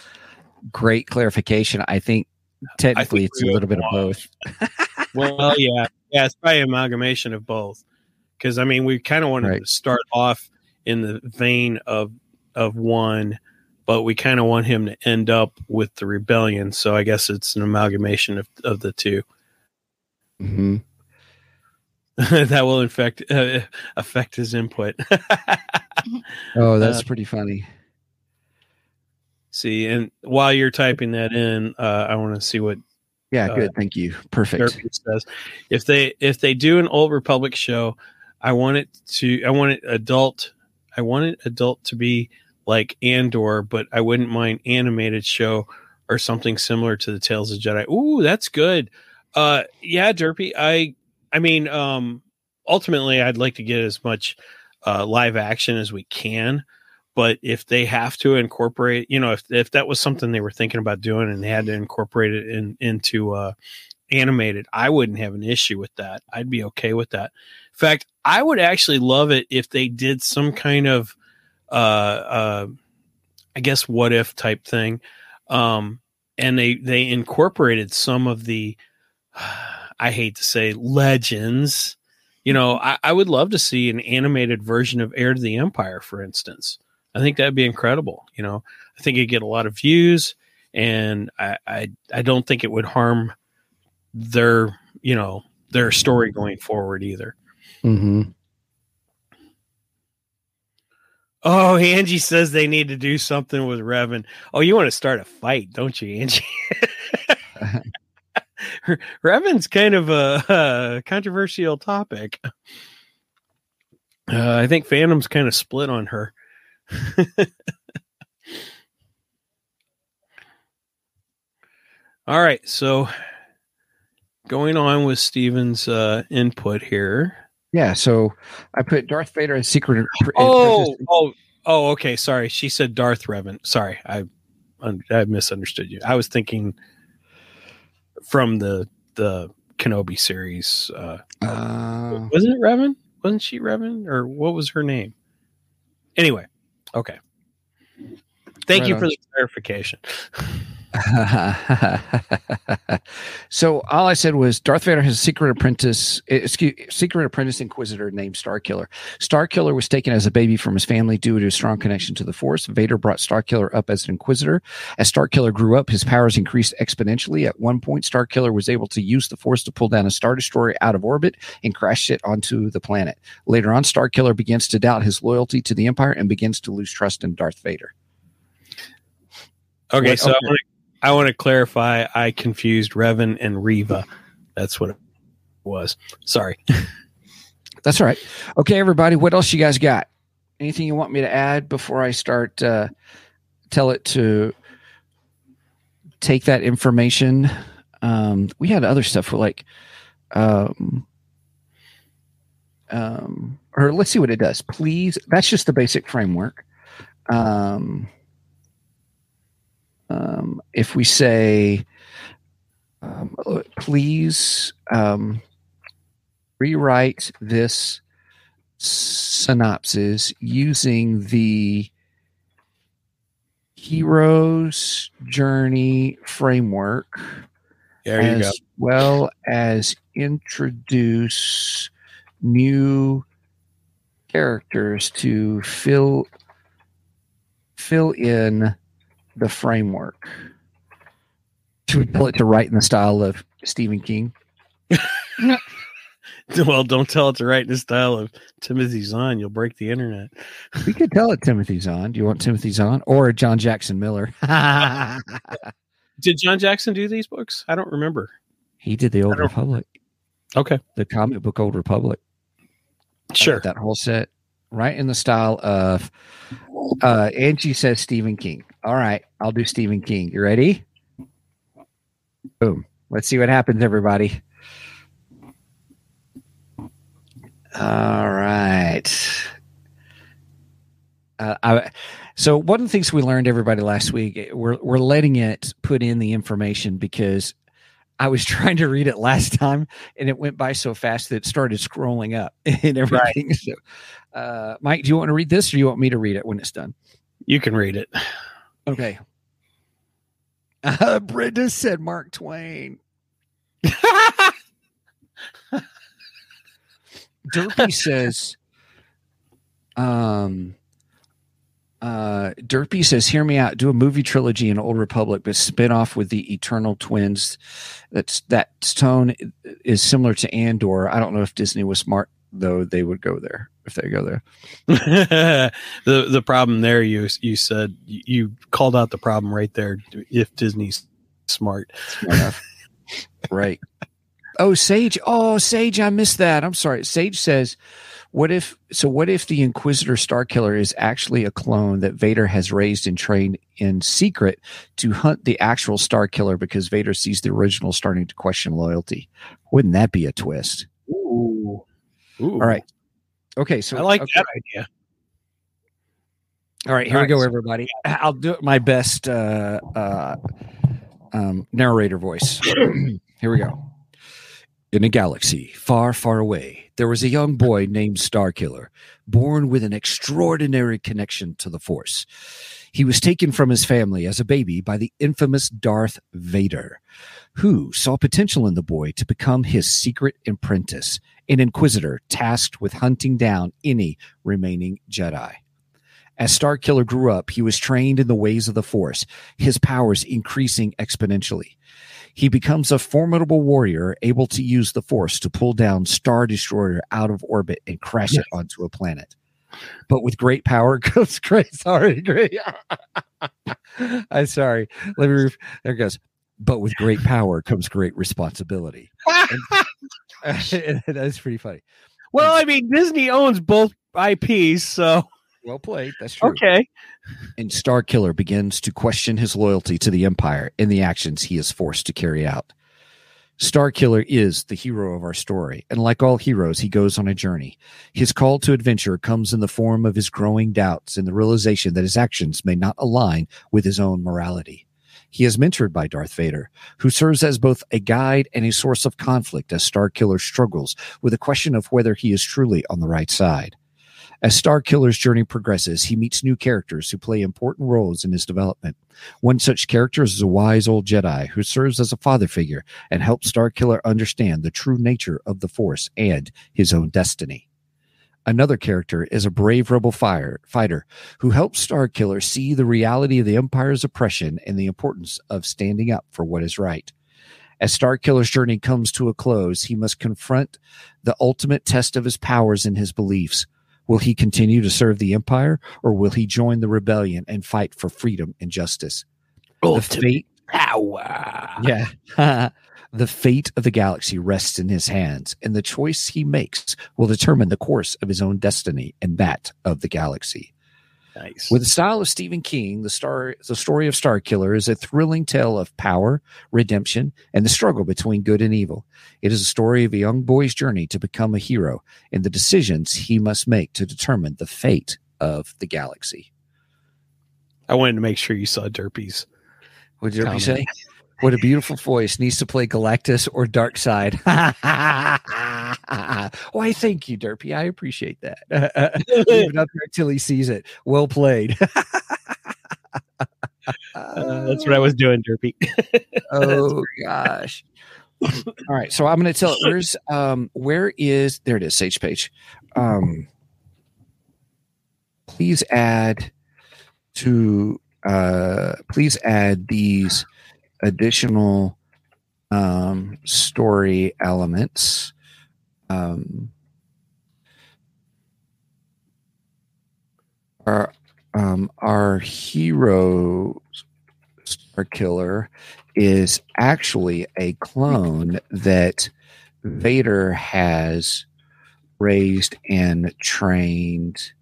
Great clarification. I think technically think it's a little bit of both. Well, yeah, yeah, it's probably an amalgamation of both. Because I mean, we kind of wanted Right. to start off in the vein of of one, but we kind of want him to end up with the rebellion. So I guess it's an amalgamation of of the two hmm that will infect uh, affect his input. Oh, that's Uh, pretty funny. see, and while you're typing that in, uh, I want to see what Yeah, uh, good. Thank you. Perfect. Says if they if they do an old republic show i want it to i want it adult i want it adult to be like andor but i wouldn't mind animated show or something similar to the tales of jedi ooh that's good uh yeah derpy i i mean um ultimately i'd like to get as much uh live action as we can but if they have to incorporate you know if if that was something they were thinking about doing and they had to incorporate it in into uh animated, I wouldn't have an issue with that. I'd be okay with that. In fact, I would actually love it if they did some kind of, uh, uh, I guess, what if type thing, um, and they they incorporated some of the, I hate to say, legends. You know, I, I would love to see an animated version of Heir to the Empire, for instance. I think that'd be incredible. You know, I think it'd get a lot of views, and I I, I don't think it would harm their you know their story going forward either. Mm-hmm. Oh, Angie says they need to do something with Revan. Oh, you want to start a fight, don't you, Angie? Revan's kind of a, uh controversial topic. Uh, I think fandom's kind of split on her. All right, so going on with Steven's uh, input here. Yeah. So I put Darth Vader as secret. Oh, oh, oh. Okay, sorry. She said Darth Revan. Sorry, I I misunderstood you. I was thinking from the the Kenobi series. Uh, Uh, wasn't it Revan? Wasn't she Revan, or what was her name? Anyway, okay. Thank Right you on. for the clarification. so all I said was Darth Vader has a secret apprentice, eh, excuse, secret apprentice inquisitor named Starkiller. Starkiller was taken as a baby from his family due to a strong connection to the Force. Vader brought Starkiller up as an inquisitor. As Starkiller grew up, his powers increased exponentially. At one point, Starkiller was able to use the Force to pull down a star destroyer out of orbit and crash it onto the planet. Later on, Starkiller begins to doubt his loyalty to the Empire and begins to lose trust in Darth Vader. Okay, What- so okay. I want to clarify. I confused Revan and Reva. That's what it was. Sorry. That's all right. Okay, everybody, what else you guys got? Anything you want me to add before I start? Uh, tell it to take that information. Um, we had other stuff like, um, um, or let's see what it does. Please, that's just the basic framework. Um, um, if we say, um, please, um, rewrite this synopsis using the hero's journey framework There you as go. well as introduce new characters to fill fill in the framework to tell it to write in the style of Stephen King. Well, don't tell it to write in the style of Timothy Zahn. You'll break the internet. We could tell it Timothy Zahn. Do you want Timothy Zahn or John Jackson Miller? Did John Jackson do these books? I don't remember. he did the Old Republic, Okay, the comic book Old Republic. Sure. that whole set right in the style of uh Angie says Stephen King. All right, I'll do Stephen King. You ready? Boom. Let's see what happens, everybody. All right. Uh, I, so one of the things we learned, everybody, last week, we're we're letting it put in the information because I was trying to read it last time, and it went by so fast that it started scrolling up and everything. So, uh, Mike, do you want to read this, or do you want me to read it when it's done? You can read it. Okay. Uh, Brenda said Mark Twain. Derpy says, um, uh, Derpy says, hear me out. Do a movie trilogy in Old Republic, but spin off with the Eternal Twins. That's that tone is similar to Andor. I don't know if Disney was smart though; they would go there if they go there. the the problem there you you said you called out the problem right there if Disney's smart. Smart enough. right. Oh, Sage. Oh, Sage, I missed that. I'm sorry. Sage says, what if so what if the Inquisitor Starkiller is actually a clone that Vader has raised and trained in secret to hunt the actual Starkiller because Vader sees the original starting to question loyalty? Wouldn't that be a twist? Ooh. Ooh. All right. Okay, so I like okay. that idea. All right, here All we go, so- everybody. I'll do my best uh, uh, um, narrator voice. here we go. In a galaxy far, far away, there was a young boy named Starkiller, born with an extraordinary connection to the Force. He was taken from his family as a baby by the infamous Darth Vader, who saw potential in the boy to become his secret apprentice, an inquisitor tasked with hunting down any remaining Jedi. As Starkiller grew up, he was trained in the ways of the Force, his powers increasing exponentially. He becomes a formidable warrior able to use the Force to pull down Star Destroyer out of orbit and crash it onto a planet. But with great power comes great. Sorry, great. I'm sorry. Let me. Re- there it goes. But with great power comes great responsibility. That's pretty funny. Well, I mean, Disney owns both IPs, so Well played. That's true. okay. and Starkiller begins to question his loyalty to the Empire in the actions he is forced to carry out. Starkiller is the hero of our story, and like all heroes, he goes on a journey. His call to adventure comes in the form of his growing doubts and the realization that his actions may not align with his own morality. He is mentored by Darth Vader, who serves as both a guide and a source of conflict as Starkiller struggles with the question of whether he is truly on the right side. As Starkiller's journey progresses, he meets new characters who play important roles in his development. One such character is a wise old Jedi who serves as a father figure and helps Starkiller understand the true nature of the Force and his own destiny. Another character is a brave rebel fire, fighter who helps Starkiller see the reality of the Empire's oppression and the importance of standing up for what is right. As Starkiller's journey comes to a close, he must confront the ultimate test of his powers and his beliefs. Will he continue to serve the Empire, or will he join the rebellion and fight for freedom and justice? The fate, Power. yeah, the fate of the galaxy rests in his hands, and the choice he makes will determine the course of his own destiny and that of the galaxy. Nice. With the style of Stephen King, the star the story of Starkiller is a thrilling tale of power, redemption, and the struggle between good and evil. It is a story of a young boy's journey to become a hero and the decisions he must make to determine the fate of the galaxy. I wanted to make sure you saw Derpies. What did you say? What a beautiful voice needs to play Galactus or Dark Side. Why, thank you, Derpy. I appreciate that. Leave up there till he sees it. Well played. Uh, that's what I was doing, Derpy. oh gosh. All right, so I'm going to tell it. Where's um where is there? It is Sage Page. Um, please add to uh please add these additional um story elements. Um, our um our hero Starkiller is actually a clone that Vader has raised and trained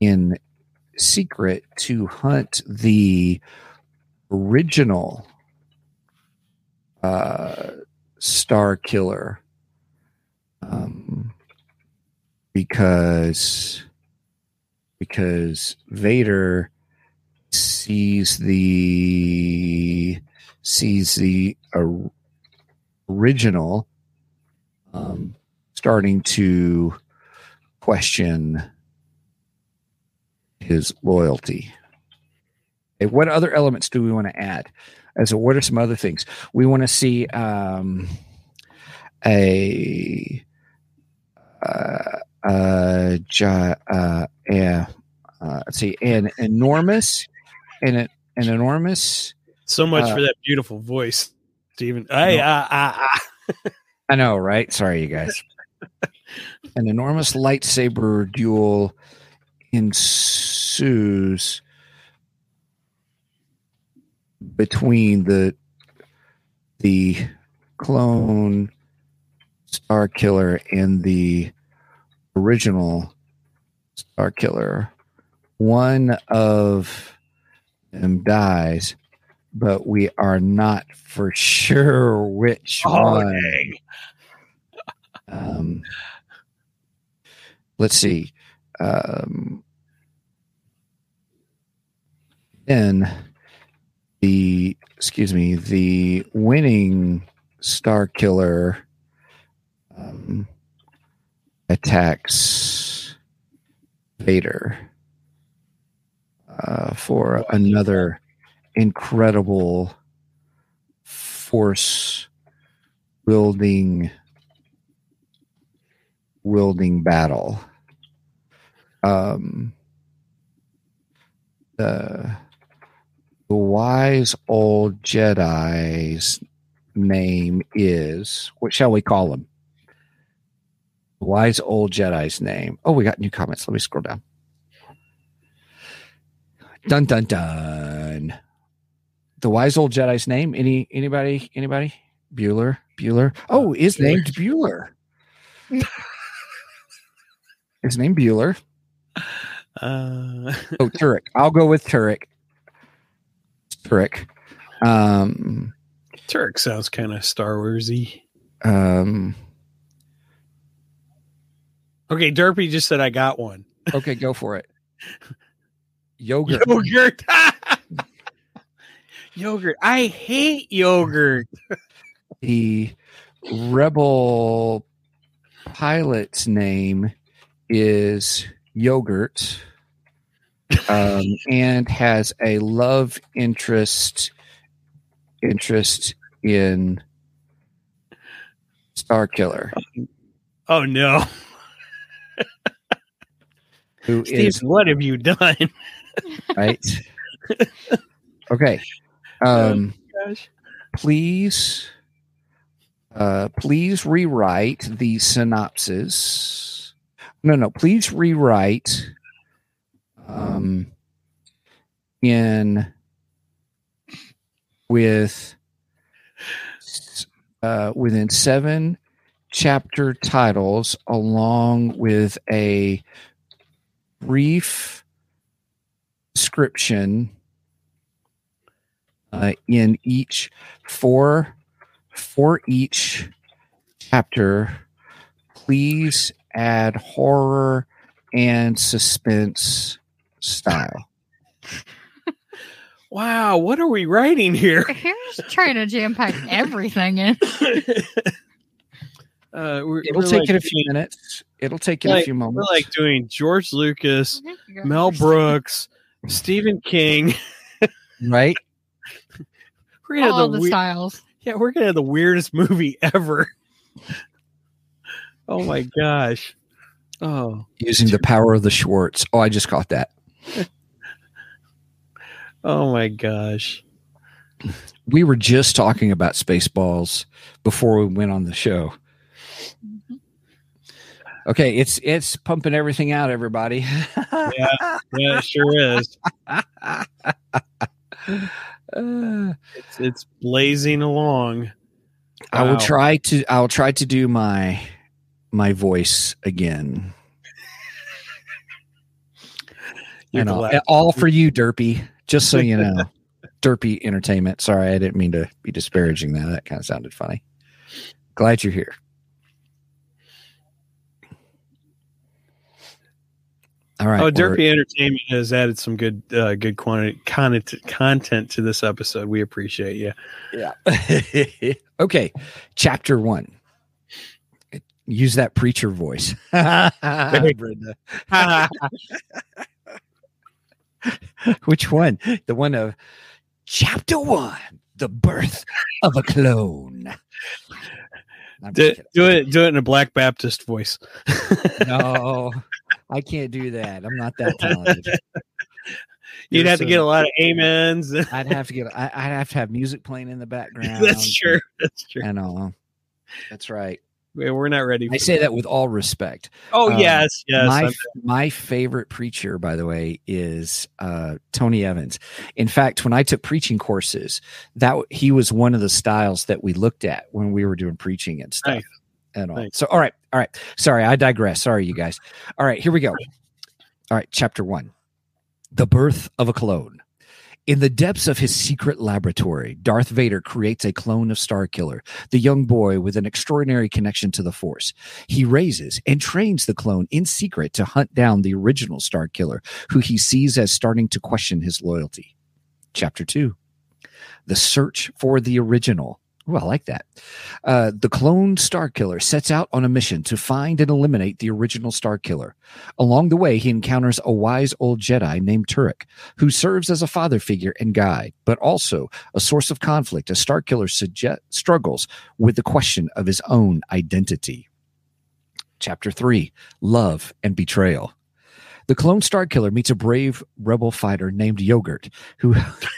in secret to hunt the original uh, Starkiller. Um, because because Vader sees the sees the original um, starting to question his loyalty. Okay, what other elements do we want to add? As what are some other things we want to see? Um, a uh, uh, uh, uh, uh, let's see, an enormous, and an, an enormous. So much Uh, for that beautiful voice, Stephen. Hey, uh, uh, uh. I know, right? Sorry, you guys. An enormous lightsaber duel ensues between the the clone Starkiller and the original Starkiller. One of them dies, but we are not for sure which Oh, one. Um, let's see. Um, then the excuse me, the winning Starkiller um, attacks Vader uh, for another incredible force wielding wielding battle. Um, the the wise old Jedi's name is what shall we call him? The wise old Jedi's name. Oh, we got new comments. Let me scroll down. Dun dun dun. The wise old Jedi's name. Any anybody? Anybody? Bueller. Bueller. Oh, is named Bueller. His name Bueller. Uh, Oh, Turek. I'll go with Turek. Turek. Um, Turk sounds kind of Star Warsy. um, Okay, Derpy just said I got one. okay, go for it. Yogurt. Yogurt. yogurt. I hate yogurt. The rebel pilot's name is Yogurt um, and has a love interest interest in Star Killer, Oh no, who Steve, is what have you done? right. Okay. Um, Gosh. please uh please rewrite the synopsis no no please rewrite um in with uh within seven chapter titles along with a brief description uh, in each for for each chapter please add horror and suspense style Wow, what are we writing here? Here's trying to jam pack everything in. Uh, we're, it'll we're take like it a few minutes it'll take it a few moments. We're like doing George Lucas, Mel Brooks, Stephen King. right We're gonna All have the the, we- styles. yeah, we're gonna have the weirdest movie ever. Oh my gosh! Oh, using the power of the schwartz oh i just caught that oh my gosh! we were just talking about spaceballs before we went on the show okay it's it's pumping everything out everybody Yeah, yeah, it sure is. Uh, It's, it's blazing along. I will try to. I will try to do my my voice again. And all, all for you, Derpy. Just so you know, Derpy Entertainment. Sorry, I didn't mean to be disparaging that. That kind of sounded funny. Glad you're here. All right. oh, Derpy Entertainment has added some good, uh, good quantity content content to this episode. We appreciate you. Yeah. okay. Chapter one. Use that preacher voice. Brenda. Which one? The one of chapter one, the birth of a clone. Do, do it, do it in a Black Baptist voice. no, I can't do that. I'm not that talented. You'd There's have to get a- a lot of amens. I'd have to get. I, I'd have to have music playing in the background. That's true. That's true. I know. Uh, that's right. We- We're not ready. I say that with all respect. Oh um, yes, yes. my my favorite preacher, by the way, is uh, Tony Evans. In fact, when I took preaching courses, that he was one of the styles that we looked at when we were doing preaching and stuff. Nice. And all. Nice. So, all right, all right. Sorry, I digress. Sorry, you guys. All right, here we go. All right, chapter one: the birth of a clone. In the depths of his secret laboratory, Darth Vader creates a clone of Starkiller, the young boy with an extraordinary connection to the Force. He raises and trains the clone in secret to hunt down the original Starkiller, who he sees as starting to question his loyalty. Chapter 2 The Search for the Original. Oh, I like that. Uh, the clone Starkiller sets out on a mission to find and eliminate the original Starkiller. Along the way, he encounters a wise old Jedi named Turek, who serves as a father figure and guide, but also a source of conflict as Starkiller suge- struggles with the question of his own identity. Chapter 3 Love and Betrayal. The clone Starkiller meets a brave rebel fighter named Yogurt, who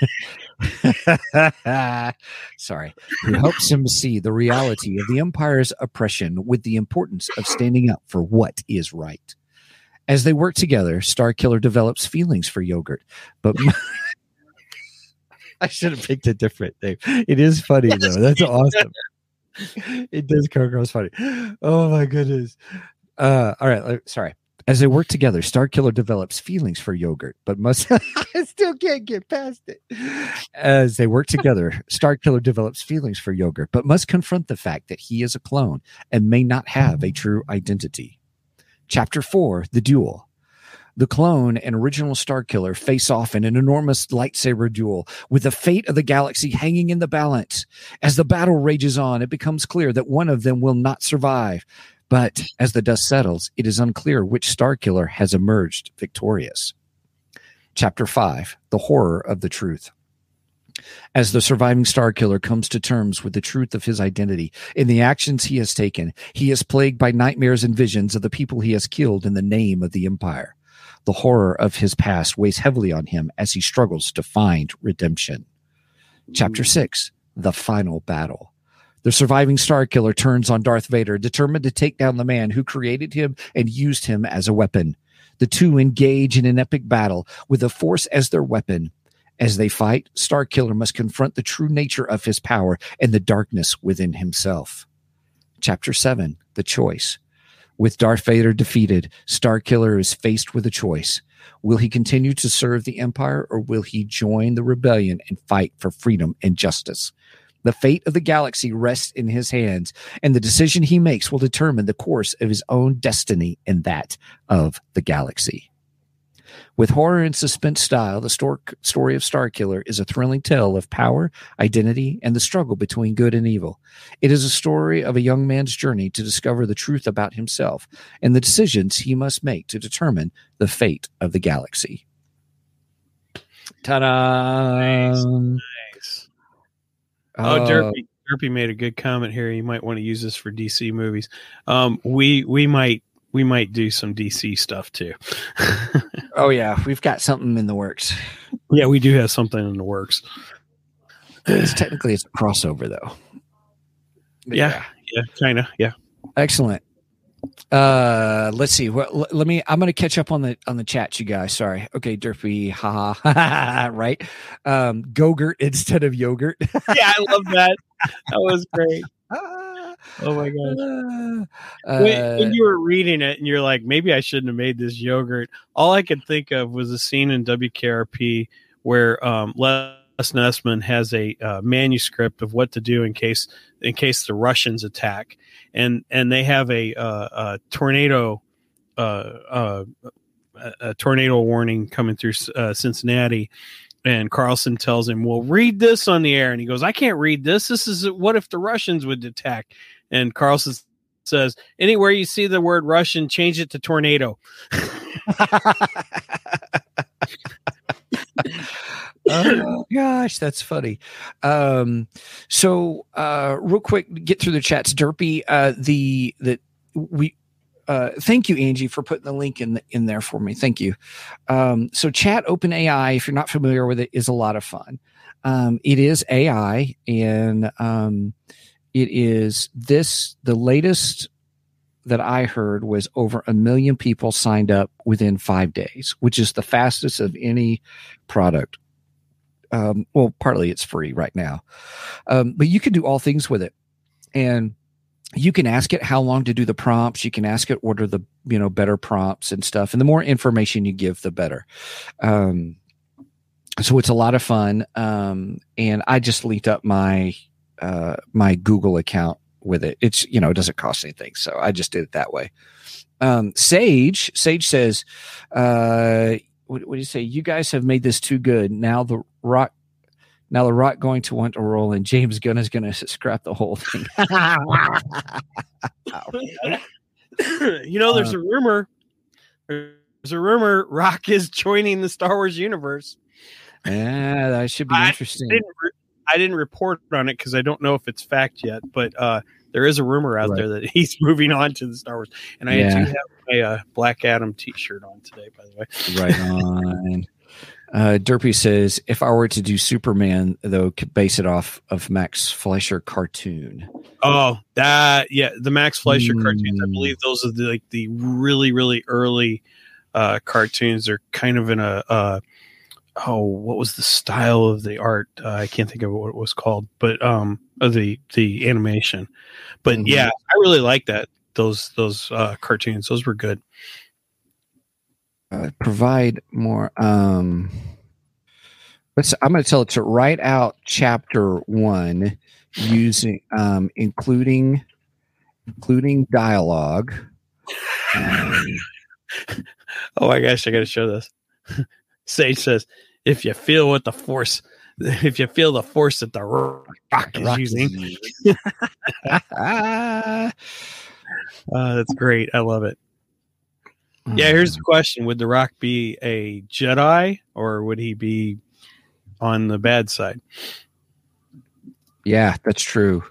sorry, who helps him see the reality of the Empire's oppression with the importance of standing up for what is right. As they work together, Starkiller develops feelings for Yogurt, but I should have picked a different name. It is funny though. That's awesome. It does come across funny. Oh my goodness. Uh, all right. Sorry. As they work together, Starkiller develops feelings for Yogurt, but must I still can't get past it. As they work together, Starkiller develops feelings for Yogurt, but must confront the fact that he is a clone and may not have a true identity. Chapter 4 The Duel. The clone and original Starkiller face off in an enormous lightsaber duel with the fate of the galaxy hanging in the balance. As the battle rages on, it becomes clear that one of them will not survive. But as the dust settles, it is unclear which Starkiller has emerged victorious. Chapter 5 The Horror of the Truth. As the surviving Starkiller comes to terms with the truth of his identity in the actions he has taken, he is plagued by nightmares and visions of the people he has killed in the name of the Empire. The horror of his past weighs heavily on him as he struggles to find redemption. Chapter 6 The Final Battle. The surviving Starkiller turns on Darth Vader, determined to take down the man who created him and used him as a weapon. The two engage in an epic battle with the Force as their weapon. As they fight, Starkiller must confront the true nature of his power and the darkness within himself. Chapter 7 The Choice. With Darth Vader defeated, Starkiller is faced with a choice. Will he continue to serve the Empire or will he join the rebellion and fight for freedom and justice? The fate of the galaxy rests in his hands, and the decision he makes will determine the course of his own destiny and that of the galaxy. With horror and suspense style, the stor- story of Starkiller is a thrilling tale of power, identity, and the struggle between good and evil. It is a story of a young man's journey to discover the truth about himself and the decisions he must make to determine the fate of the galaxy. Ta-da! Nice. Oh, Derpy, Derpy made a good comment here. You might want to use this for DC movies. Um, we we might we might do some DC stuff too. Oh yeah, we've got something in the works. yeah, we do have something in the works. It's technically it's a crossover though. But Yeah, yeah, kind of. Yeah. Excellent. Uh, let's see. Well, let me. I'm to catch up on the on the chat, you guys. Sorry. Okay, Derpy. Ha ha. right. Um, Gogurt instead of yogurt. yeah, I love that. That was great. Oh my god. uh, when, when you were reading it and you're like, maybe I shouldn't have made this yogurt. All I could think of was a scene in WKRP where um, Les Nessman has a uh, manuscript of what to do in case in case the Russians attack, and and they have a, uh, a tornado. Uh, uh, a, a tornado warning coming through uh, Cincinnati, and Carlson tells him, "Well, read this on the air," and he goes, "I can't read this. This is what if the Russians would attack?" And Carlson says, "Anywhere you see the word Russian, change it to tornado." oh gosh, that's funny. Um, so uh, real quick, get through the chats. Derpy, uh, the the we. Uh, thank you, Angie, for putting the link in in there for me. Thank you. Um, so, Chat Open AI, if you're not familiar with it, is a lot of fun. Um, it is AI, and um, it is this the latest that I heard was over a million people signed up within five days, which is the fastest of any product. Um, well, partly it's free right now, um, but you can do all things with it, and you can ask it how long to do the prompts. You can ask it what are the you know better prompts and stuff, and the more information you give, the better. Um, so it's a lot of fun, um, and I just linked up my uh, my Google account with it. It's you know it doesn't cost anything, so I just did it that way. Um, Sage Sage says, uh, what, what do you say? You guys have made this too good. Now the rock, now the rock going to want to roll, and James Gunn is going to scrap the whole thing. you know, there's a rumor. There's a rumor Rock is joining the Star Wars universe. yeah, that should be I interesting. didn't I didn't report on it because I don't know if it's fact yet, but uh, there is a rumor out Right. there that he's moving on to the Star Wars. And I Yeah. do have my uh, Black Adam T-shirt on today, by the way. Right on. Uh, Derpy says, if I were to do Superman, though, could base it off of Max Fleischer cartoon. Oh, that yeah, the Max Fleischer cartoons. I Mm. believe those are the like the really really early uh, cartoons. They're kind of in a uh, oh, what was the style of the art? Uh, I can't think of what it was called, but um, of the the animation. But Mhm. yeah, I really like that those those uh, cartoons. Those were good. Uh, provide more. Um, let's. I'm going to tell it to write out chapter one using, um, including, including dialogue. Um, Oh my gosh, I got to show this. Sage says, "If you feel what the force, if you feel the force that the rock is Rock using. Uh, that's great. I love it. Yeah, here's the question: Would The Rock be a Jedi, or would he be on the bad side? Yeah, that's true.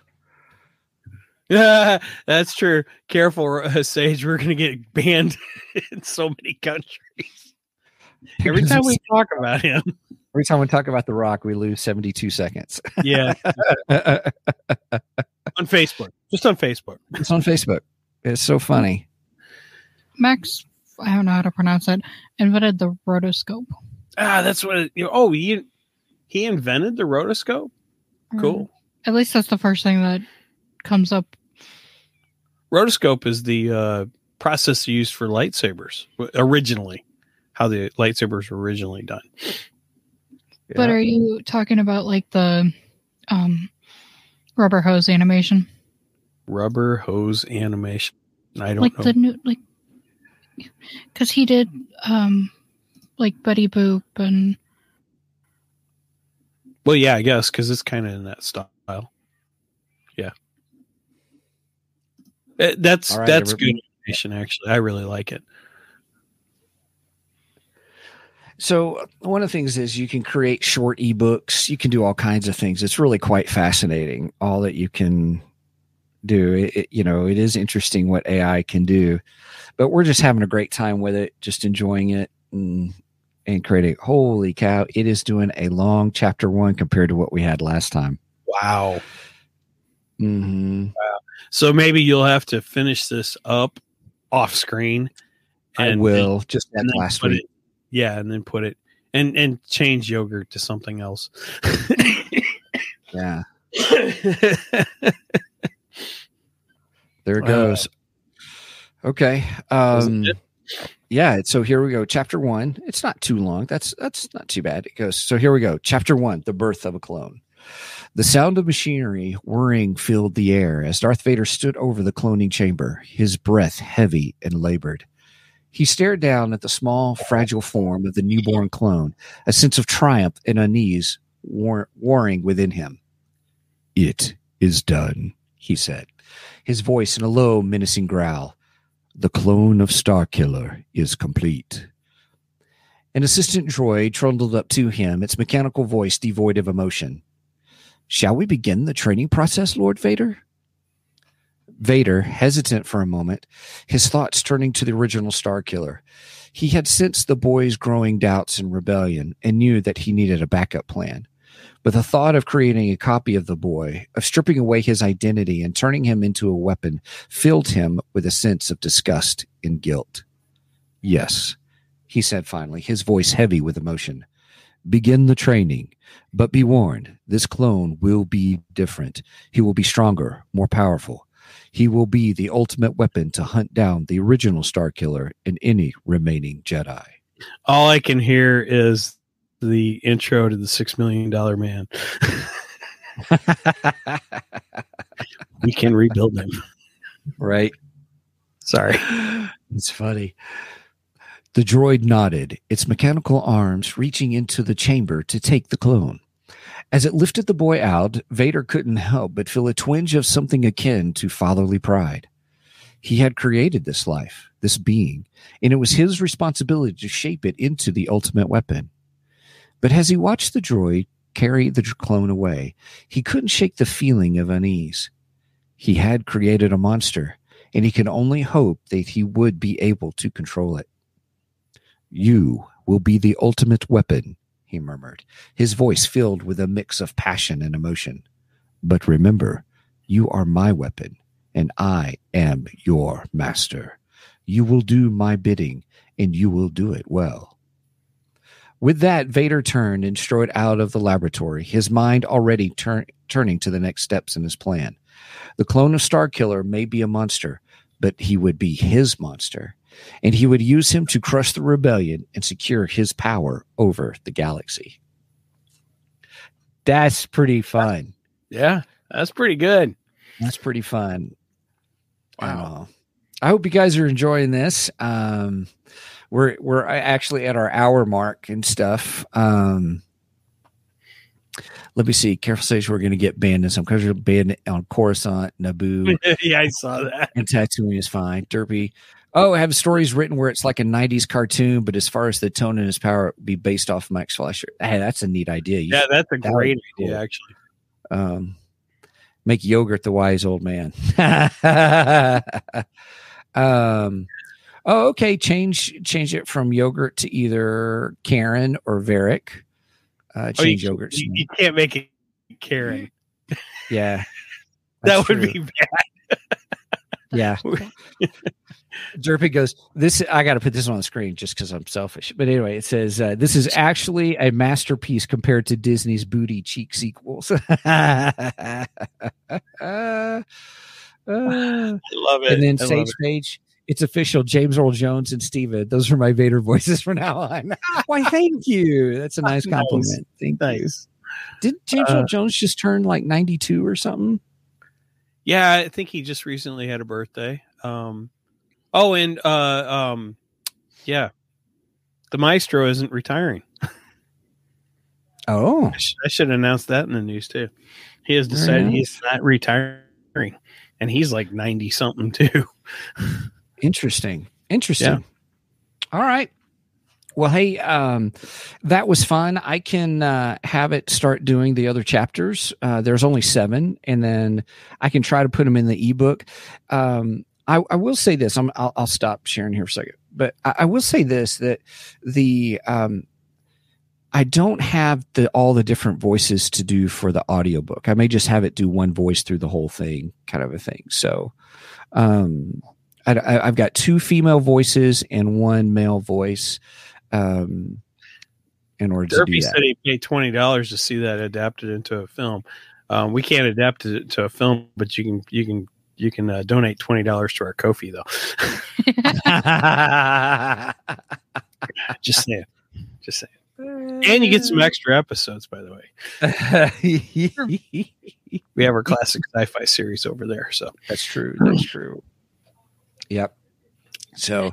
Yeah, that's true. Careful, uh, Sage. We're gonna get banned in so many countries. Every time we talk about him, every time we talk about The Rock, we lose 72 seconds. yeah, on Facebook, just on Facebook. it's on Facebook. It's so funny. Max, I don't know how to pronounce it, invented the rotoscope. Ah, that's what. It, you know, oh, he he invented the rotoscope. Cool. Mm. At least that's the first thing that comes up. Rotoscope is the uh, process used for lightsabers originally. How the lightsabers were originally done. But are you talking about like the um, rubber hose animation? Rubber hose animation. I don't Like know. the new, like, because he did um, like Betty Boop and well, yeah, I guess because it's kind of in that style. Yeah, Eh, that's All right, that's everybody. good animation. Actually, I really like it. So one of the things is you can create short ebooks. You can do all kinds of things. It's really quite fascinating. All that you can do. It, it- you know, it is interesting what AI can do. But we're just having a great time with it, just enjoying it and and creating. Holy cow! It is doing a long chapter one compared to what we had last time. Wow. hmm So maybe you'll have to finish this up off screen. And, I will just like and last week. it- yeah, and then put it and and change yogurt to something else. Yeah, there it Uh, goes. Okay. Um, yeah. So here we go. Chapter one. It's not too long. That's that's not too bad. It goes. So here we go. Chapter one: The birth of a clone. The sound of machinery whirring filled the air as Darth Vader stood over the cloning chamber, his breath heavy and labored. He stared down at the small, fragile form of the newborn clone, a sense of triumph and unease war- warring within him. It is done, he said, his voice in a low, menacing growl. The clone of Starkiller is complete. An assistant droid trundled up to him, its mechanical voice devoid of emotion. Shall we begin the training process, Lord Vader? Vader, hesitant for a moment, his thoughts turning to the original Starkiller. He had sensed the boy's growing doubts and rebellion and knew that he needed a backup plan. But the thought of creating a copy of the boy, of stripping away his identity and turning him into a weapon, filled him with a sense of disgust and guilt. Yes, he said finally, his voice heavy with emotion. Begin the training, but be warned, this clone will be different. He will be stronger, more powerful. He will be the ultimate weapon to hunt down the original Starkiller and any remaining Jedi. All I can hear is the intro to the Six Million Dollar Man. we can rebuild him. right? Sorry. It's funny. The droid nodded, its mechanical arms reaching into the chamber to take the clone. As it lifted the boy out, Vader couldn't help but feel a twinge of something akin to fatherly pride. He had created this life, this being, and it was his responsibility to shape it into the ultimate weapon. But as he watched the droid carry the clone away, he couldn't shake the feeling of unease. He had created a monster, and he could only hope that he would be able to control it. You will be the ultimate weapon, he murmured, his voice filled with a mix of passion and emotion. But remember, you are my weapon, and I am your master. You will do my bidding, and you will do it well. With that, Vader turned and strode out of the laboratory, his mind already turn, turning to the next steps in his plan. The clone of Starkiller may be a monster, but he would be his monster, and he would use him to crush the rebellion and secure his power over the galaxy. That's pretty fun. Yeah, that's pretty good. That's pretty fun. Wow. Uh, I hope you guys are enjoying this. Um, we're we're actually at our hour mark and stuff. Um, let me see. Careful says we're going to get banned in some countries. We're Banned on Coruscant, Naboo, yeah, I saw that. and Tatooine is fine. Derpy. Oh, I have stories written where it's like a '90s cartoon, but as far as the tone and his power, be based off Max Fleischer. Hey, that's a neat idea. You Yeah, that's a That great idea, cool. actually. um, make yogurt the wise old man. um, oh, okay. Change change it from yogurt to either Karen or Varick. Uh, Oh, you, change yogurt. you, you can't make it Karen. yeah, That would true. be bad. yeah. Derpy goes. This I got to put this on the screen just because I'm selfish. But anyway, it says uh, this is actually a masterpiece compared to Disney's booty cheek sequels. uh, uh, I love it. and then I Sage. Page. It's official. James Earl Jones and Steven. Those are my Vader voices from now on. Why, thank you. That's a nice Nice. compliment. Thank you. Nice. Did James Uh, Earl Jones just turn like 92 or something? Yeah, I think he just recently had a birthday. Um, oh, and uh, um, yeah, the maestro isn't retiring. Oh, I, sh- I should announce that in the news too. He has decided nice. he's not retiring, and he's like ninety something too. interesting. Interesting. All right. Well, hey, um, that was fun. I can uh, have it start doing the other chapters. Uh, there's only seven, and then I can try to put them in the ebook. Um, I, I will say this. I'm, I'll, I'll stop sharing here for a second, but I, I will say this: that the um, I don't have the all the different voices to do for the audiobook. I may just have it do one voice through the whole thing, kind of a thing. So, um, I, I, I've got two female voices and one male voice. Um, in order to do that. said he paid twenty dollars to see that adapted into a film. Um, we can't adapt it to a film, but you can you can you can uh, donate twenty dollars to our Ko-fi though. Just saying, just saying. And you get some extra episodes, by the way. We have our classic sci-fi series over there. So That's true. That's true. Yep. So,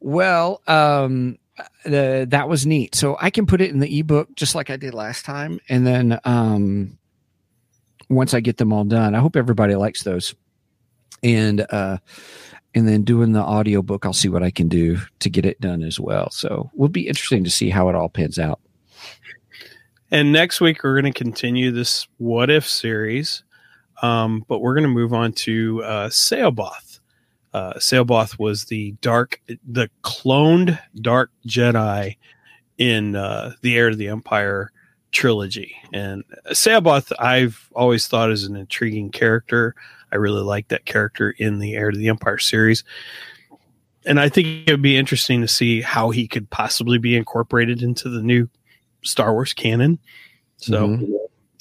well, um, the, that was neat. So I can put it in the ebook just like I did last time, and then um, once I get them all done, I hope everybody likes those. And uh, and then doing the audiobook, I'll see what I can do to get it done as well. So will be interesting to see how it all pans out. And next week we're going to continue this what if series, um, but we're going to move on to uh, C'baoth. Uh, C'baoth was the dark, the cloned Dark Jedi in uh, the Heir to the Empire trilogy. And C'baoth, I've always thought is an intriguing character. I really like that character in the Heir to the Empire series. And I think it would be interesting to see how he could possibly be incorporated into the new Star Wars canon. So Mhm.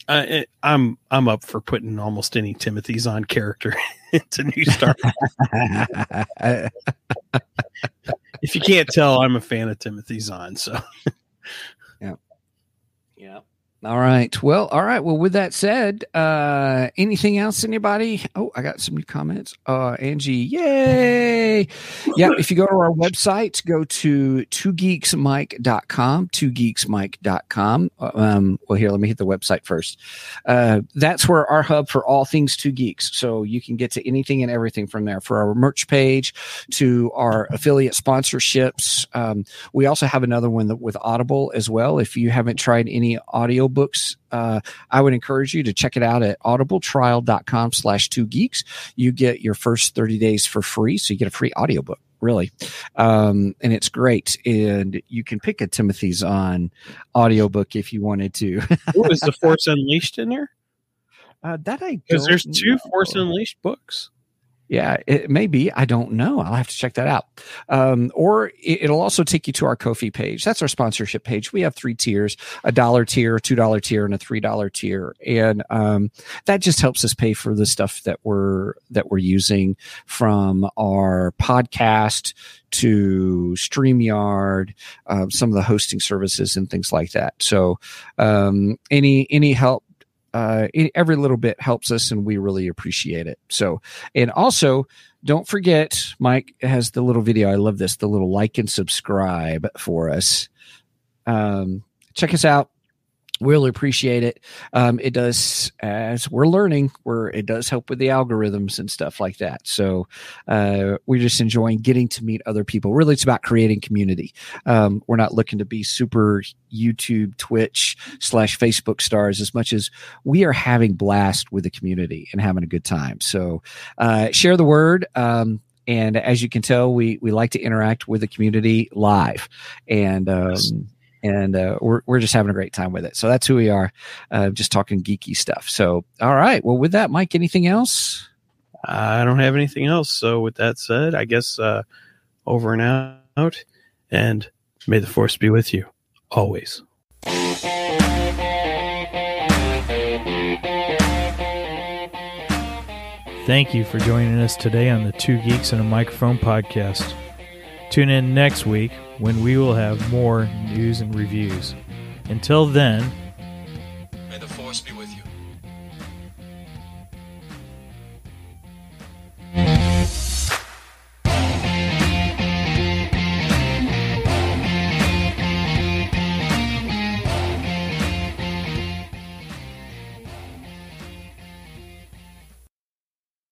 I, I'm I'm up for putting almost any Timothy Zahn character into new Star. Wars. if you can't tell, I'm a fan of Timothy Zahn. So yeah, Yeah. All right. Well, all right. Well, with that said, uh, anything else, anybody? Oh, I got some new comments. Uh, Angie, yay. Yeah. If you go to our website, go to twogeeksmike.com, twogeeksmike.com. Um, well, here, let me hit the website first. Uh, that's where our hub for all things two geeks. So you can get to anything and everything from there for our merch page to our affiliate sponsorships. Um, we also have another one that with Audible as well. If you haven't tried any audiobooks, uh, I would encourage you to check it out at audibletrial.com slash two geeks. You get your first 30 days for free. So you get a free audiobook, really. Um, and it's great. And you can pick a Timothy Zahn audiobook if you wanted to. Ooh, is the Force Unleashed in there? Uh, that I Because there's two know. Force Unleashed books. Yeah, it may be. I don't know. I'll have to check that out. Um, or it, it'll also take you to our Ko-fi page. That's our sponsorship page. We have three tiers: a dollar tier, a two dollar tier, and a three dollar tier, and um, that just helps us pay for the stuff that we're that we're using from our podcast to StreamYard, um, some of the hosting services and things like that. So, um, any any help uh, every little bit helps us and we really appreciate it. So, and also don't forget, Mike has the little video. I love this, the little like and subscribe for us. Um, check us out. We'll appreciate it. Um, it does, as we're learning, where it does help with the algorithms and stuff like that. So uh, we're just enjoying getting to meet other people. Really, it's about creating community. Um, we're not looking to be super YouTube, Twitch slash Facebook stars as much as we are having blast with the community and having a good time. So uh, share the word. Um, and as you can tell, we we like to interact with the community live, and um, and uh, we're we're just having a great time with it. So that's who we are, uh, just talking geeky stuff. So all right, well with that, Mike, anything else? I don't have anything else. So with that said, I guess uh, over and out, and may the force be with you always. Thank you for joining us today on the Two Geeks and a Microphone podcast. Tune in next week when we will have more news and reviews. Until then,